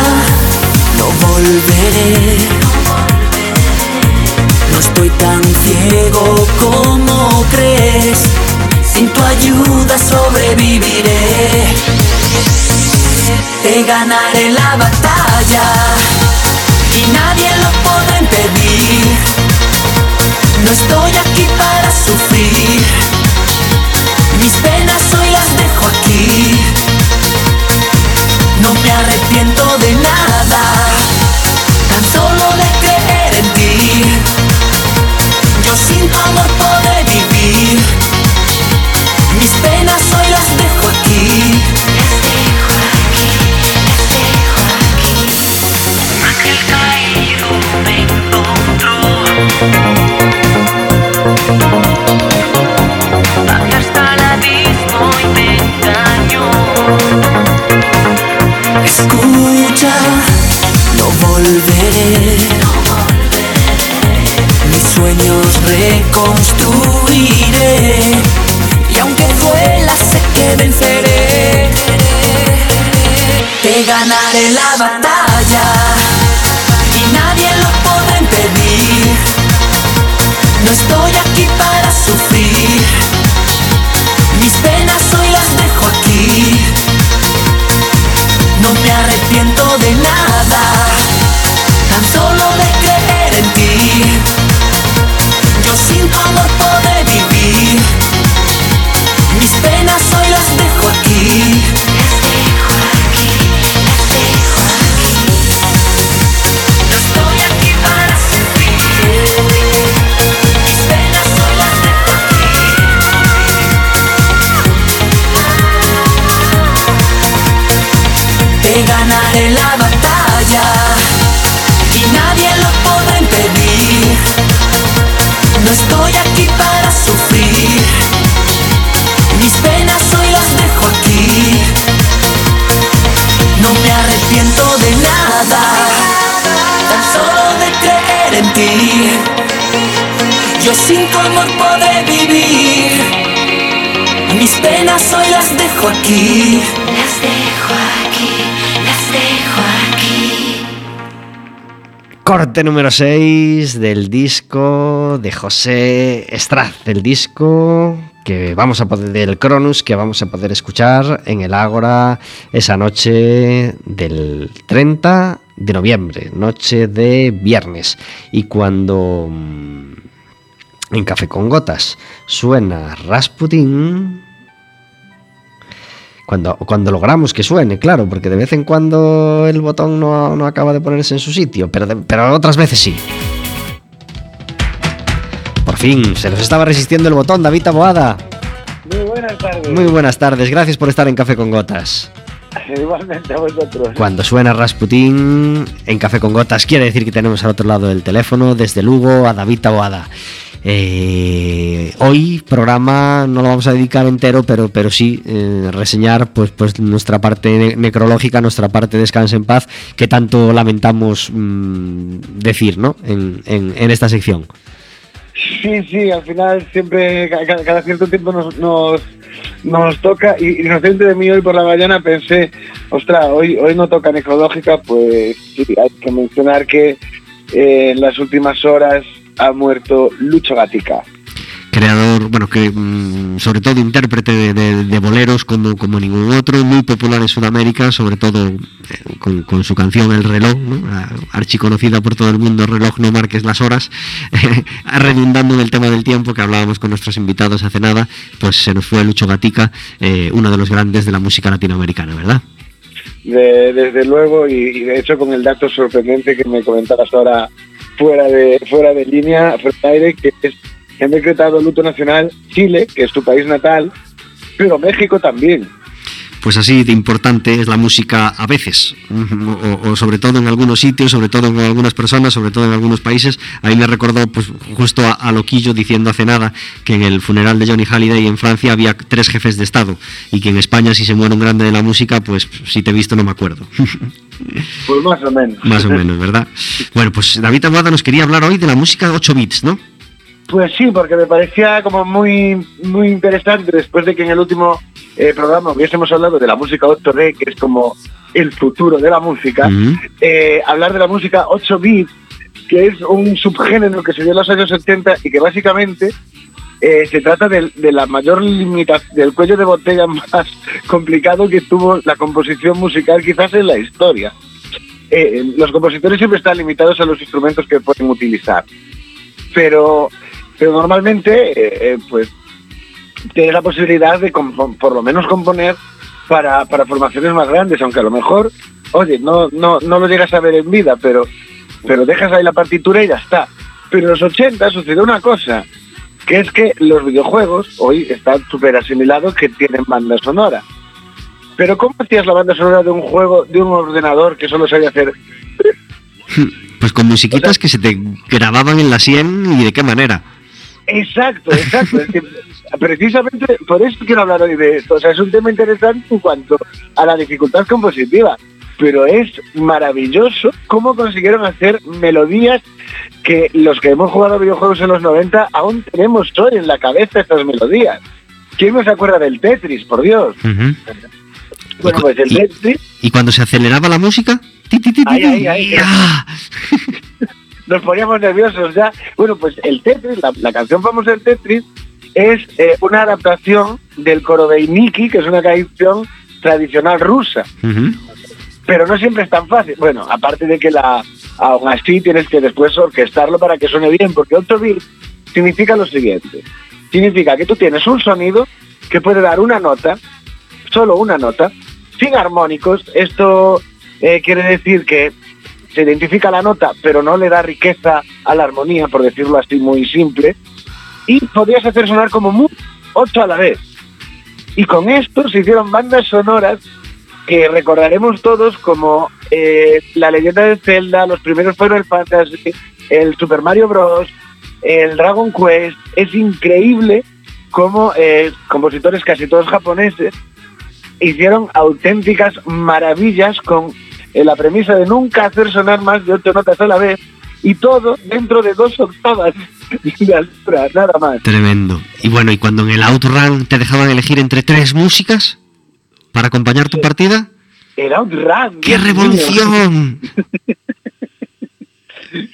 no volveré. No estoy tan ciego como crees. Sin tu ayuda sobreviviré. Te ganaré la batalla y nadie lo podrá impedir. No estoy aquí para sufrir. Mis penas hoy las dejo aquí. No me arrepiento de nada, tan solo de creer en ti. Sin tu amor podré vivir. Mis penas hoy las dejo aquí. Las dejo aquí, las dejo aquí. Corte número 6 del disco de José Estraz, del disco que vamos a poder del Cronus que vamos a poder escuchar en el Ágora esa noche del 30 de noviembre, noche de viernes. Y cuando mm, en Café con Gotas suena Rasputin, cuando, cuando logramos que suene, claro, porque de vez en cuando el botón no, no acaba de ponerse en su sitio, pero, de- pero otras veces sí. Por fin, se nos estaba resistiendo el botón, David Taboada. Muy buenas tardes. Muy buenas tardes, gracias por estar en Café con Gotas. Igualmente a vosotros. Cuando suena Rasputín en Café con Gotas, quiere decir que tenemos al otro lado del teléfono, desde Lugo, a David Taboada. Eh, hoy programa no lo vamos a dedicar entero, pero, pero sí eh, reseñar pues, pues nuestra parte ne- necrológica, nuestra parte descanse en paz, que tanto lamentamos mm, decir ¿no? en, en- esta sección. Sí, sí, al final siempre, ca- ca- cada, cierto tiempo nos, nos, nos toca. Y inocente de mí hoy por la mañana pensé, ostras, hoy, hoy no toca necrológica, pues sí, hay que mencionar que eh, en las últimas horas ha muerto Lucho Gatica. creador, bueno, que mm, sobre todo intérprete de, de- de boleros como, como ningún otro, muy popular en Sudamérica, sobre todo eh, con, con su canción El reloj, ¿no? Archiconocida por todo el mundo, reloj no marques las horas, redundando en el tema del tiempo que hablábamos con nuestros invitados hace nada, pues se nos fue Lucho Gatica, eh, uno de los grandes de la música latinoamericana, ¿verdad? De- desde luego, y, y de hecho con el dato sorprendente que me comentabas ahora fuera de, fuera de línea, fuera de aire, que es que han decretado luto nacional Chile, que es tu país natal, pero México también. Pues así de importante es la música a veces, o, o sobre todo en algunos sitios, sobre todo en algunas personas, sobre todo en algunos países. Ahí me recordó pues justo a, a Loquillo diciendo hace nada que en el funeral de Johnny Halliday en Francia había tres jefes de Estado y que en España si se muere un grande de la música, pues si te he visto no me acuerdo. Pues más o menos. Más o menos, ¿verdad? Bueno, pues David Aguada nos quería hablar hoy de la música 8 bits, ¿no? Pues sí, porque me parecía como muy, muy interesante después de que en el último eh, programa hubiésemos hablado de la música 8D, que es como el futuro de la música, eh, hablar de la música 8 bits, que es un subgénero que se dio en los años 70 y que básicamente eh, se trata del- de, la mayor limitación, del cuello de botella más complicado que tuvo la composición musical quizás en la historia. Los compositores siempre están limitados a los instrumentos que pueden utilizar, pero, pero normalmente eh, eh, pues tienes la posibilidad de por lo menos componer para, para formaciones más grandes, aunque a lo mejor, oye, no, no, no lo llegas a ver en vida, pero, pero dejas ahí la partitura y ya está. Pero en los 80 sucedió una cosa, que es que los videojuegos hoy están súper asimilados que tienen banda sonora. Pero ¿cómo hacías la banda sonora de un juego, de un ordenador que solo sabía hacer Pues con musiquitas que se te grababan en la sien y de qué manera. Exacto, exacto. Es que precisamente por eso quiero hablar hoy de esto. O sea, es un tema interesante en cuanto a la dificultad compositiva, pero es maravilloso cómo consiguieron hacer melodías que los que hemos jugado videojuegos en los 90 aún tenemos hoy en la cabeza estas melodías. ¿Quién no se acuerda del Tetris, por Dios? Bueno, pues el Y- Tetris Y cuando se aceleraba la música, ti, ti, ti, ti, Ay, ay, ay. ¡ah! nos poníamos nerviosos ya. Bueno, pues el Tetris, la, la canción famosa del Tetris, es eh, una adaptación del Korobeiniki, que es una canción tradicional rusa. Pero no siempre es tan fácil. Bueno, aparte de que la aún así tienes que después orquestarlo para que suene bien, porque 8 bits significa lo siguiente. Significa que tú tienes un sonido que puede dar una nota, solo una nota, sin armónicos. Esto eh, quiere decir que se identifica la nota, pero no le da riqueza a la armonía, por decirlo así muy simple. Y podrías hacer sonar como mu- ocho a la vez. Y con esto se hicieron bandas sonoras que recordaremos todos como eh, la leyenda de Zelda, los primeros Final Fantasy, el Super Mario Bros., el Dragon Quest. Es increíble cómo eh, compositores casi todos japoneses hicieron auténticas maravillas con eh, la premisa de nunca hacer sonar más de ocho notas a la vez y todo dentro de dos octavas de altura, nada más. Tremendo. Y bueno, y cuando en el Outrun te dejaban elegir entre tres músicas para acompañar tu partida, Era un run. ¡qué revolución!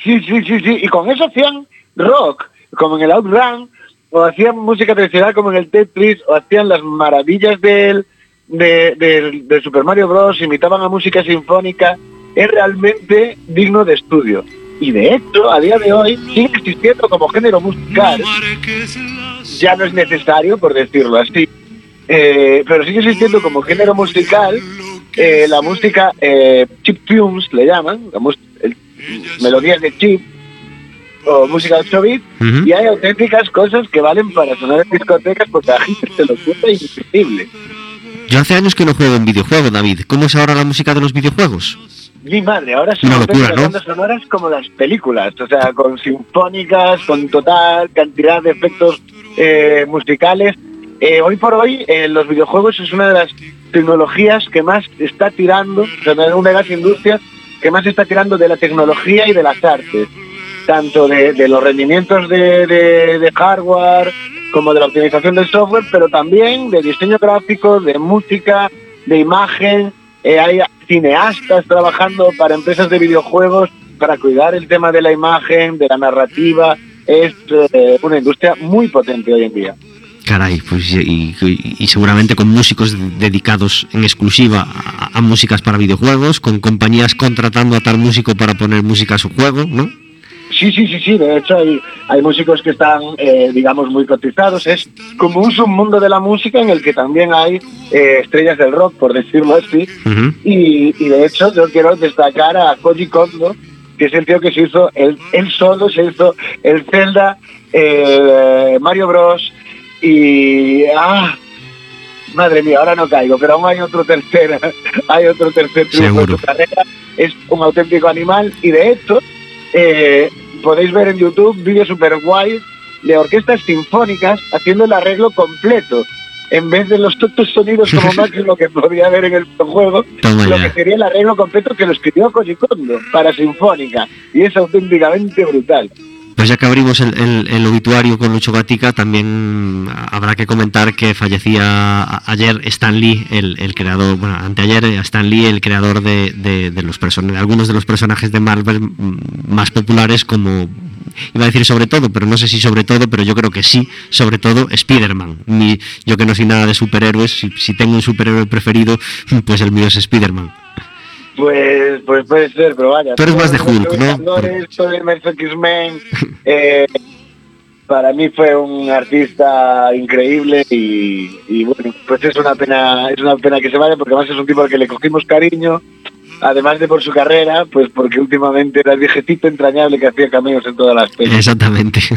Sí, sí, sí, sí. Y con eso hacían rock, como en el Outrun, o hacían música tradicional como en el Tetris, o hacían las maravillas del, de, del- del Super Mario Bros., imitaban a música sinfónica. Es realmente digno de estudio. Y de hecho, a día de hoy, sigue existiendo como género musical. Ya no es necesario, por decirlo así. Eh, pero sigue existiendo como género musical eh, la música eh, chip tunes, le llaman, la el- melodías de chip o música de 8 bits, y hay auténticas cosas que valen para sonar en discotecas porque la gente se lo cuenta indescriptible. Yo hace años que no juego en videojuegos, David. ¿Cómo es ahora la música de los videojuegos? Mi madre, ahora son bandas sonoras como las películas, o sea, con sinfónicas, con total cantidad de efectos eh, musicales. Eh, hoy por hoy, eh, los videojuegos es una de las tecnologías que más está tirando, o sea, una de las industrias que más está tirando de la tecnología y de las artes, tanto de, de los rendimientos de, de- de hardware como de la optimización del software, pero también de diseño gráfico, de música, de imagen. Eh, hay cineastas trabajando para empresas de videojuegos para cuidar el tema de la imagen, de la narrativa. Es eh, una industria muy potente hoy en día. Caray, pues y, y- seguramente con músicos dedicados en exclusiva a músicas para videojuegos, con compañías contratando a tal músico para poner música a su juego, ¿no? Sí, sí, sí, sí. De hecho, hay, hay músicos que están, eh, digamos, muy cotizados. Es como un submundo de la música en el que también hay eh, estrellas del rock, por decirlo así. Y, y de hecho, yo quiero destacar a Koji Kondo, que es el tío que se hizo, él, él solo se hizo el Zelda, eh, Mario Bros. Y. Ah, madre mía, ahora no caigo, pero aún hay otro tercer, hay otro tercer triunfo en Seguro. su carrera. Es un auténtico animal y de hecho eh, podéis ver en YouTube vídeos super guays de orquestas sinfónicas haciendo el arreglo completo. En vez de los tontos sonidos como máximo que podía haber en el juego, Toma lo ya. que sería el arreglo completo que lo escribió Koji Kondo para Sinfónica. Y es auténticamente brutal. Pues ya que abrimos el, el- el obituario con Lucho Gatica, también habrá que comentar que fallecía ayer Stan Lee, el, el creador, bueno, anteayer eh, Stan Lee, el creador de, de- de los de algunos de los personajes de Marvel mm, más populares, como iba a decir sobre todo, pero no sé si sobre todo, pero yo creo que sí, sobre todo Spider-Man. Yo que no soy nada de superhéroes, si tengo un superhéroe preferido, pues el mío es Spider-Man. Pues, pues puede ser, pero vaya. Tú eres más de Hulk, ¿no? Todo el X-Men, eh, para mí fue un artista increíble y, y bueno, pues es una pena, es una pena que se vaya porque además es un tipo al que le cogimos cariño, además de por su carrera, pues porque últimamente era el viejecito entrañable que hacía cameos en todas las pelis. Exactamente.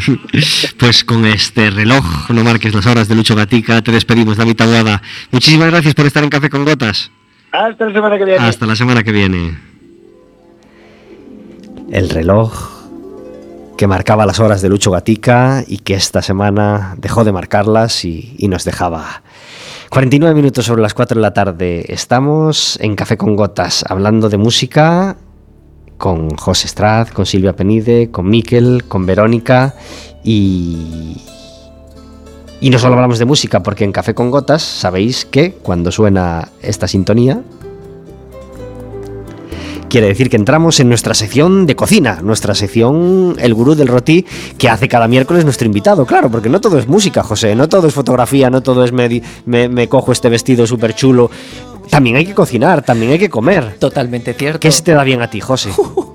Pues con este reloj, no marques las horas de Lucho Gatica, te despedimos, David Taboada. Muchísimas gracias por estar en Café con Gotas. Hasta la semana que viene. Hasta la semana que viene. El reloj que marcaba las horas de Lucho Gatica y que esta semana dejó de marcarlas y, y nos dejaba 49 minutos sobre las 4 de la tarde. Estamos en Café con Gotas hablando de música con José Estrad, con Silvia Penide, con Miquel, con Verónica y... Y no solo hablamos de música, porque en Café con Gotas sabéis que cuando suena esta sintonía, quiere decir que entramos en nuestra sección de cocina, nuestra sección El Gurú del Roti, que hace cada miércoles nuestro invitado, claro, porque no todo es música, José, no todo es fotografía, no todo es me, me, me cojo este vestido súper chulo. También hay que cocinar, también hay que comer. Totalmente cierto. ¿Qué se te da bien a ti, José?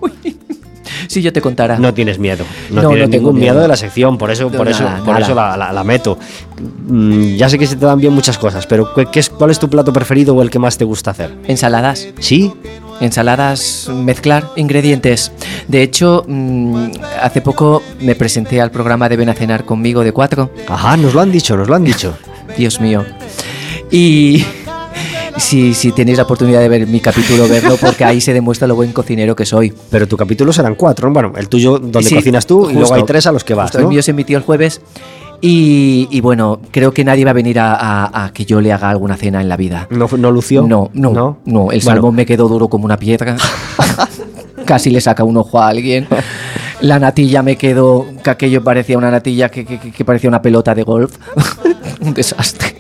Si yo te contara. No tienes miedo. No, No, tienes ningún miedo. miedo. de la sección, por eso, por eso, nada, por nada. eso la, la- la meto. Mm, ya sé que se te dan bien muchas cosas, pero ¿qué, qué es, ¿cuál es tu plato preferido o el que más te gusta hacer? Ensaladas. ¿Sí? Ensaladas, mezclar ingredientes. De hecho, mm, hace poco me presenté al programa de Ven a cenar conmigo de cuatro. Ajá, nos lo han dicho, nos lo han dicho. Dios mío. Y si, si tenéis la oportunidad de ver mi capítulo, verlo, porque ahí se demuestra lo buen cocinero que soy. Pero tu capítulo serán cuatro, ¿no? Bueno, el tuyo donde Sí, cocinas tú y luego justo, hay tres a los que vas, justo, ¿no? El mío se emitió el jueves. Y, y bueno, creo que nadie va a venir a, a- a que yo le haga alguna cena en la vida. ¿No, no lució? No, no, no. El Bueno. salmón me quedó duro como una piedra. Casi le saca un ojo a alguien. La natilla me quedó, que aquello parecía una natilla que, que- que parecía una pelota de golf. un desastre.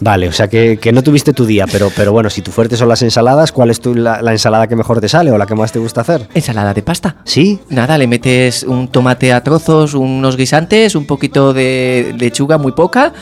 Vale, o sea que, que no tuviste tu día, pero, pero bueno, si tu fuerte son las ensaladas, ¿cuál es tu, la, la ensalada que mejor te sale o la que más te gusta hacer? Ensalada de pasta. ¿Sí? Nada, le metes un tomate a trozos, unos guisantes, un poquito de lechuga, muy poca,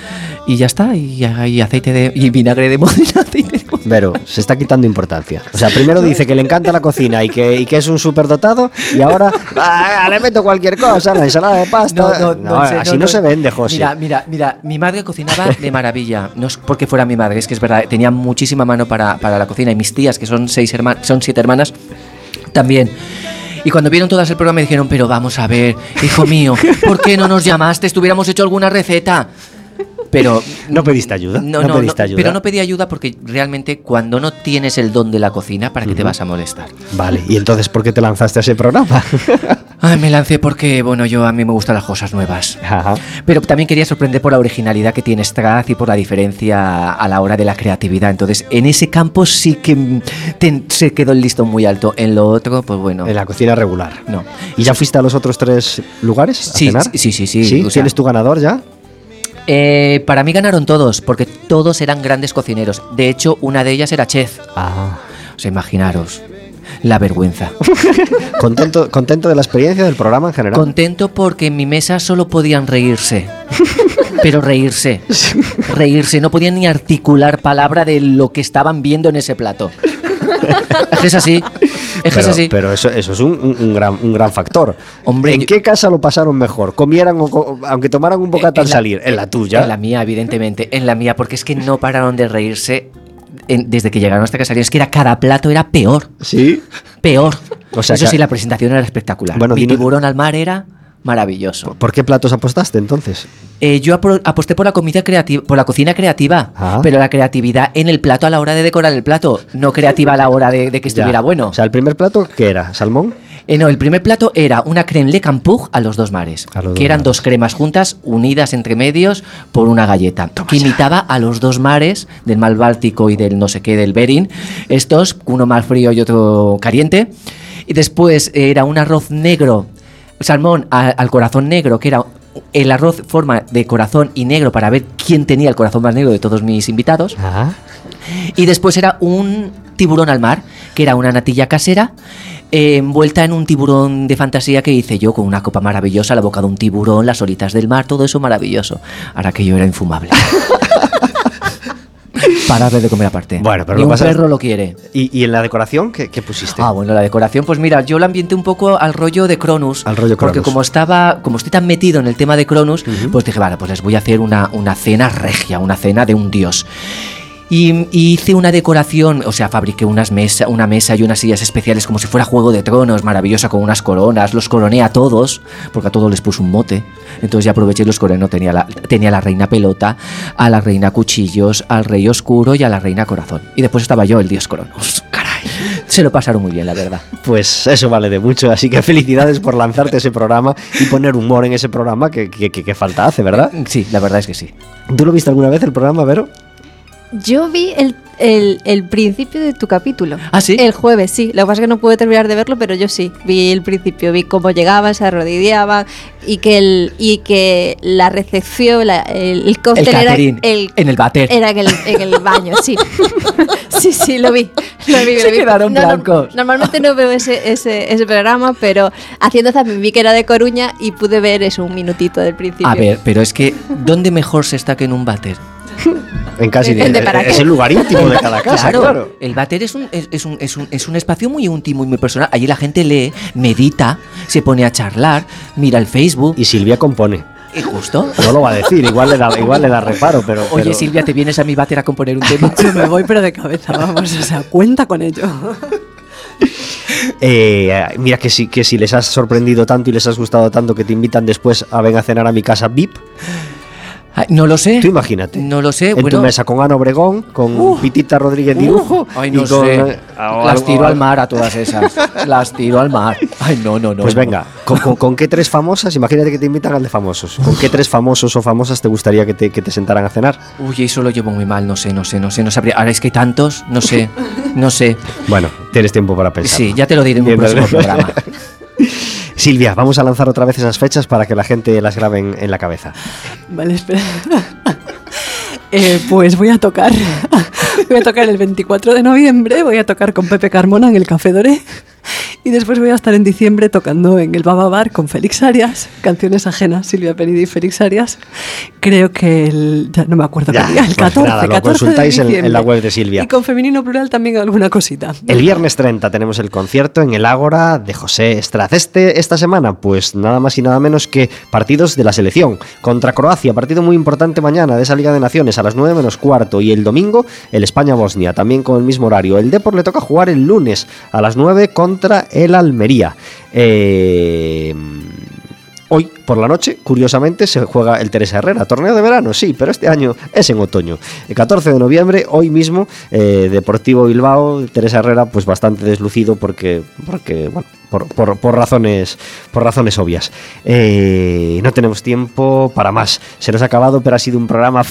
y ya está. Y, y aceite de. y vinagre de modena, aceite de Pero se está quitando importancia. O sea, primero dice que le encanta la cocina y que, y que es un superdotado y ahora ah, le meto cualquier cosa, la ensalada de pasta. No, en serio, así no, se vende, José. Mira, mira, mira, mi madre cocinaba de maravilla. No es porque fuera mi madre, es que es verdad, tenía muchísima mano para, para la cocina. Y mis tías, que son seis hermanas, son siete hermanas, también. Y cuando vieron todas el programa me dijeron, pero vamos a ver, hijo mío, ¿por qué no nos llamaste? Estuviéramos hecho alguna receta. Pero ¿No pediste ayuda? no, ¿No no, pediste no, ayuda? pero no pedí ayuda porque realmente cuando no tienes el don de la cocina, ¿para qué te vas a molestar? Vale, ¿y entonces por qué te lanzaste a ese programa? Ay, me lancé porque, bueno, yo a mí me gustan las cosas nuevas. Ajá. Pero también quería sorprender por la originalidad que tiene Straz y por la diferencia a la hora de la creatividad. Entonces, en ese campo sí que te- se quedó el listón muy alto. En lo otro, pues bueno. En la cocina regular. No. ¿Y ya fuiste a los otros tres lugares a Sí, cenar? sí, sí, sí, ¿Sí? o sea- ¿Tienes tu ganador ya? Eh, para mí ganaron todos, porque todos eran grandes cocineros. De hecho, una de ellas era chef. Ah. O sea, imaginaros la vergüenza. ¿Contento, ¿Contento de la experiencia del programa en general? Contento porque en mi mesa solo podían reírse. Pero reírse. Reírse. No podían ni articular palabra de lo que estaban viendo en ese plato. Es que es así. Es que es pero, así. pero eso, eso es un, un- un gran, un gran factor. Hombre, ¿En yo- qué casa lo pasaron mejor? ¿Comieran o aunque tomaran un bocata En al salir? En la tuya. En la mía, evidentemente. En la mía, porque es que no pararon de reírse en- desde que llegaron hasta que salieron. Es que era cada plato era peor. Sí. Peor. O sea, Eso que- sí, la presentación era espectacular. Bueno, Mi tiburón al mar era maravilloso. ¿Por qué platos apostaste entonces? Eh, yo aposté por la comida creativa, por la cocina creativa, Ah. pero la creatividad en el plato a la hora de decorar el plato, no creativa a la hora de, de que estuviera Ya. bueno. O sea, el primer plato, ¿qué era? ¿Salmón? Eh, no, el primer plato era una creme le campug a los dos mares, los que dos eran mares. dos cremas juntas, unidas entre medios por una galleta, que imitaba a los dos mares del mar Báltico y del no sé qué del Bering, estos, uno más frío y otro caliente. Y después era un arroz negro, salmón a- al corazón negro, que era el arroz forma de corazón y negro para ver quién tenía el corazón más negro de todos mis invitados. Ah. Y después era un tiburón al mar, que era una natilla casera, eh, envuelta en un tiburón de fantasía que hice yo con una copa maravillosa, la boca de un tiburón, las olitas del mar, todo eso maravilloso. Ahora que yo era infumable. Pararle de comer aparte. Bueno, pero Ni lo un pasa- perro lo quiere. ¿Y, y en la decoración qué, qué pusiste? Ah, bueno, la decoración, pues mira, yo la ambienté un poco al rollo de Cronus. Al rollo Porque Cronus. como estaba, como estoy tan metido en el tema de Cronus, pues dije, vale, pues les voy a hacer una, una cena regia, una cena de un dios. Y, y hice una decoración, o sea, fabriqué unas mesa, una mesa y unas sillas especiales como si fuera Juego de Tronos, maravillosa, con unas coronas. Los coroné a todos, porque a todos les puse un mote. Entonces ya aproveché y los coroné. Tenía la, tenía a la reina pelota, a la reina cuchillos, al rey oscuro y a la reina corazón. Y después estaba yo, el dios Cronos. Caray. Se lo pasaron muy bien, la verdad. Pues eso vale de mucho, así que felicidades por lanzarte ese programa y poner humor en ese programa que, que- que- que falta hace, ¿verdad? Sí, la verdad es que sí. ¿Tú lo viste alguna vez el programa, Vero? Yo vi el, el- el principio de tu capítulo. ¿Ah, sí? El jueves, sí. Lo que pasa es que no pude terminar de verlo, pero yo sí. Vi el principio, vi cómo llegaban, se arrodillaban y que el, y que la recepción, la- el, el cóctel El era el, en el váter. Era en el, en baño, sí. sí, sí, lo vi. Lo vi, Se lo vi. quedaron No, no, blancos. normalmente no veo ese, ese, ese programa, pero haciendo zapping vi que era de Coruña y pude ver eso un minutito del principio. A ver, pero es que, ¿dónde mejor se está que en un váter? En casi Depende para es qué. el lugar íntimo de cada casa, claro. El váter es un, es, es un, es, un, es un espacio muy íntimo y muy personal. Allí la gente lee, medita, se pone a charlar, mira el Facebook. Y Silvia compone. Y justo. No lo va a decir, igual le da, igual le da reparo, pero. Oye, pero- Silvia, ¿te vienes a mi váter a componer un tema? Yo me voy, pero de cabeza, vamos, o sea, cuenta con ello. Eh, mira que si, que si les has sorprendido tanto y les has gustado tanto que te invitan después a ven a cenar a mi casa VIP, Ay, No lo sé. tú imagínate. No lo sé. en bueno, tu mesa con Ana Obregón, con Pitita Rodríguez Dirujo. Ay, y no con, sé. eh, Las tiro al mar a todas esas. Las tiro al mar. Ay, no, no, no. Pues venga, ¿con, con, con qué tres famosas? Imagínate que te invitan al de famosos. ¿Con qué tres famosos o famosas te gustaría que te, que te sentaran a cenar? Uy, eso lo llevo muy mal. No sé, no sé, no sé. No sabría. Ahora es que hay tantos. No sé. No sé. Bueno, tienes tiempo para pensar. Sí, ya te lo diré en un próximo programa. Silvia, vamos a lanzar otra vez esas fechas para que la gente las grabe en, la cabeza. Vale, espera. Eh, pues voy a tocar. Voy a tocar el 24 de noviembre, voy a tocar con Pepe Carmona en el Café Doré. Y después voy a estar en diciembre tocando en el Baba Bar con Félix Arias, canciones ajenas, Silvia Penidi y Félix Arias. Creo que el. Ya no me acuerdo Ya, qué día, el pues 14, nada, lo 14 de consultáis en- la web de Silvia. Y con femenino plural también alguna cosita. El viernes 30 tenemos el concierto en el Ágora de José Estraz. Este, esta semana, pues nada más y nada menos que partidos de la selección. Contra Croacia, partido muy importante mañana de esa Liga de Naciones a las 9 menos cuarto. Y el domingo, el España-Bosnia, también con el mismo horario. El Depor le toca jugar el lunes a las 9 contra el Almería. Eh, Hoy por la noche, curiosamente, se juega el Teresa Herrera. Torneo de verano, sí, pero este año es en otoño. El 14 de noviembre, hoy mismo, eh, Deportivo Bilbao, Teresa Herrera, pues bastante deslucido porque, porque bueno, por, por- por razones, por razones obvias. Eh, no tenemos tiempo para más. Se nos ha acabado, pero ha sido un programa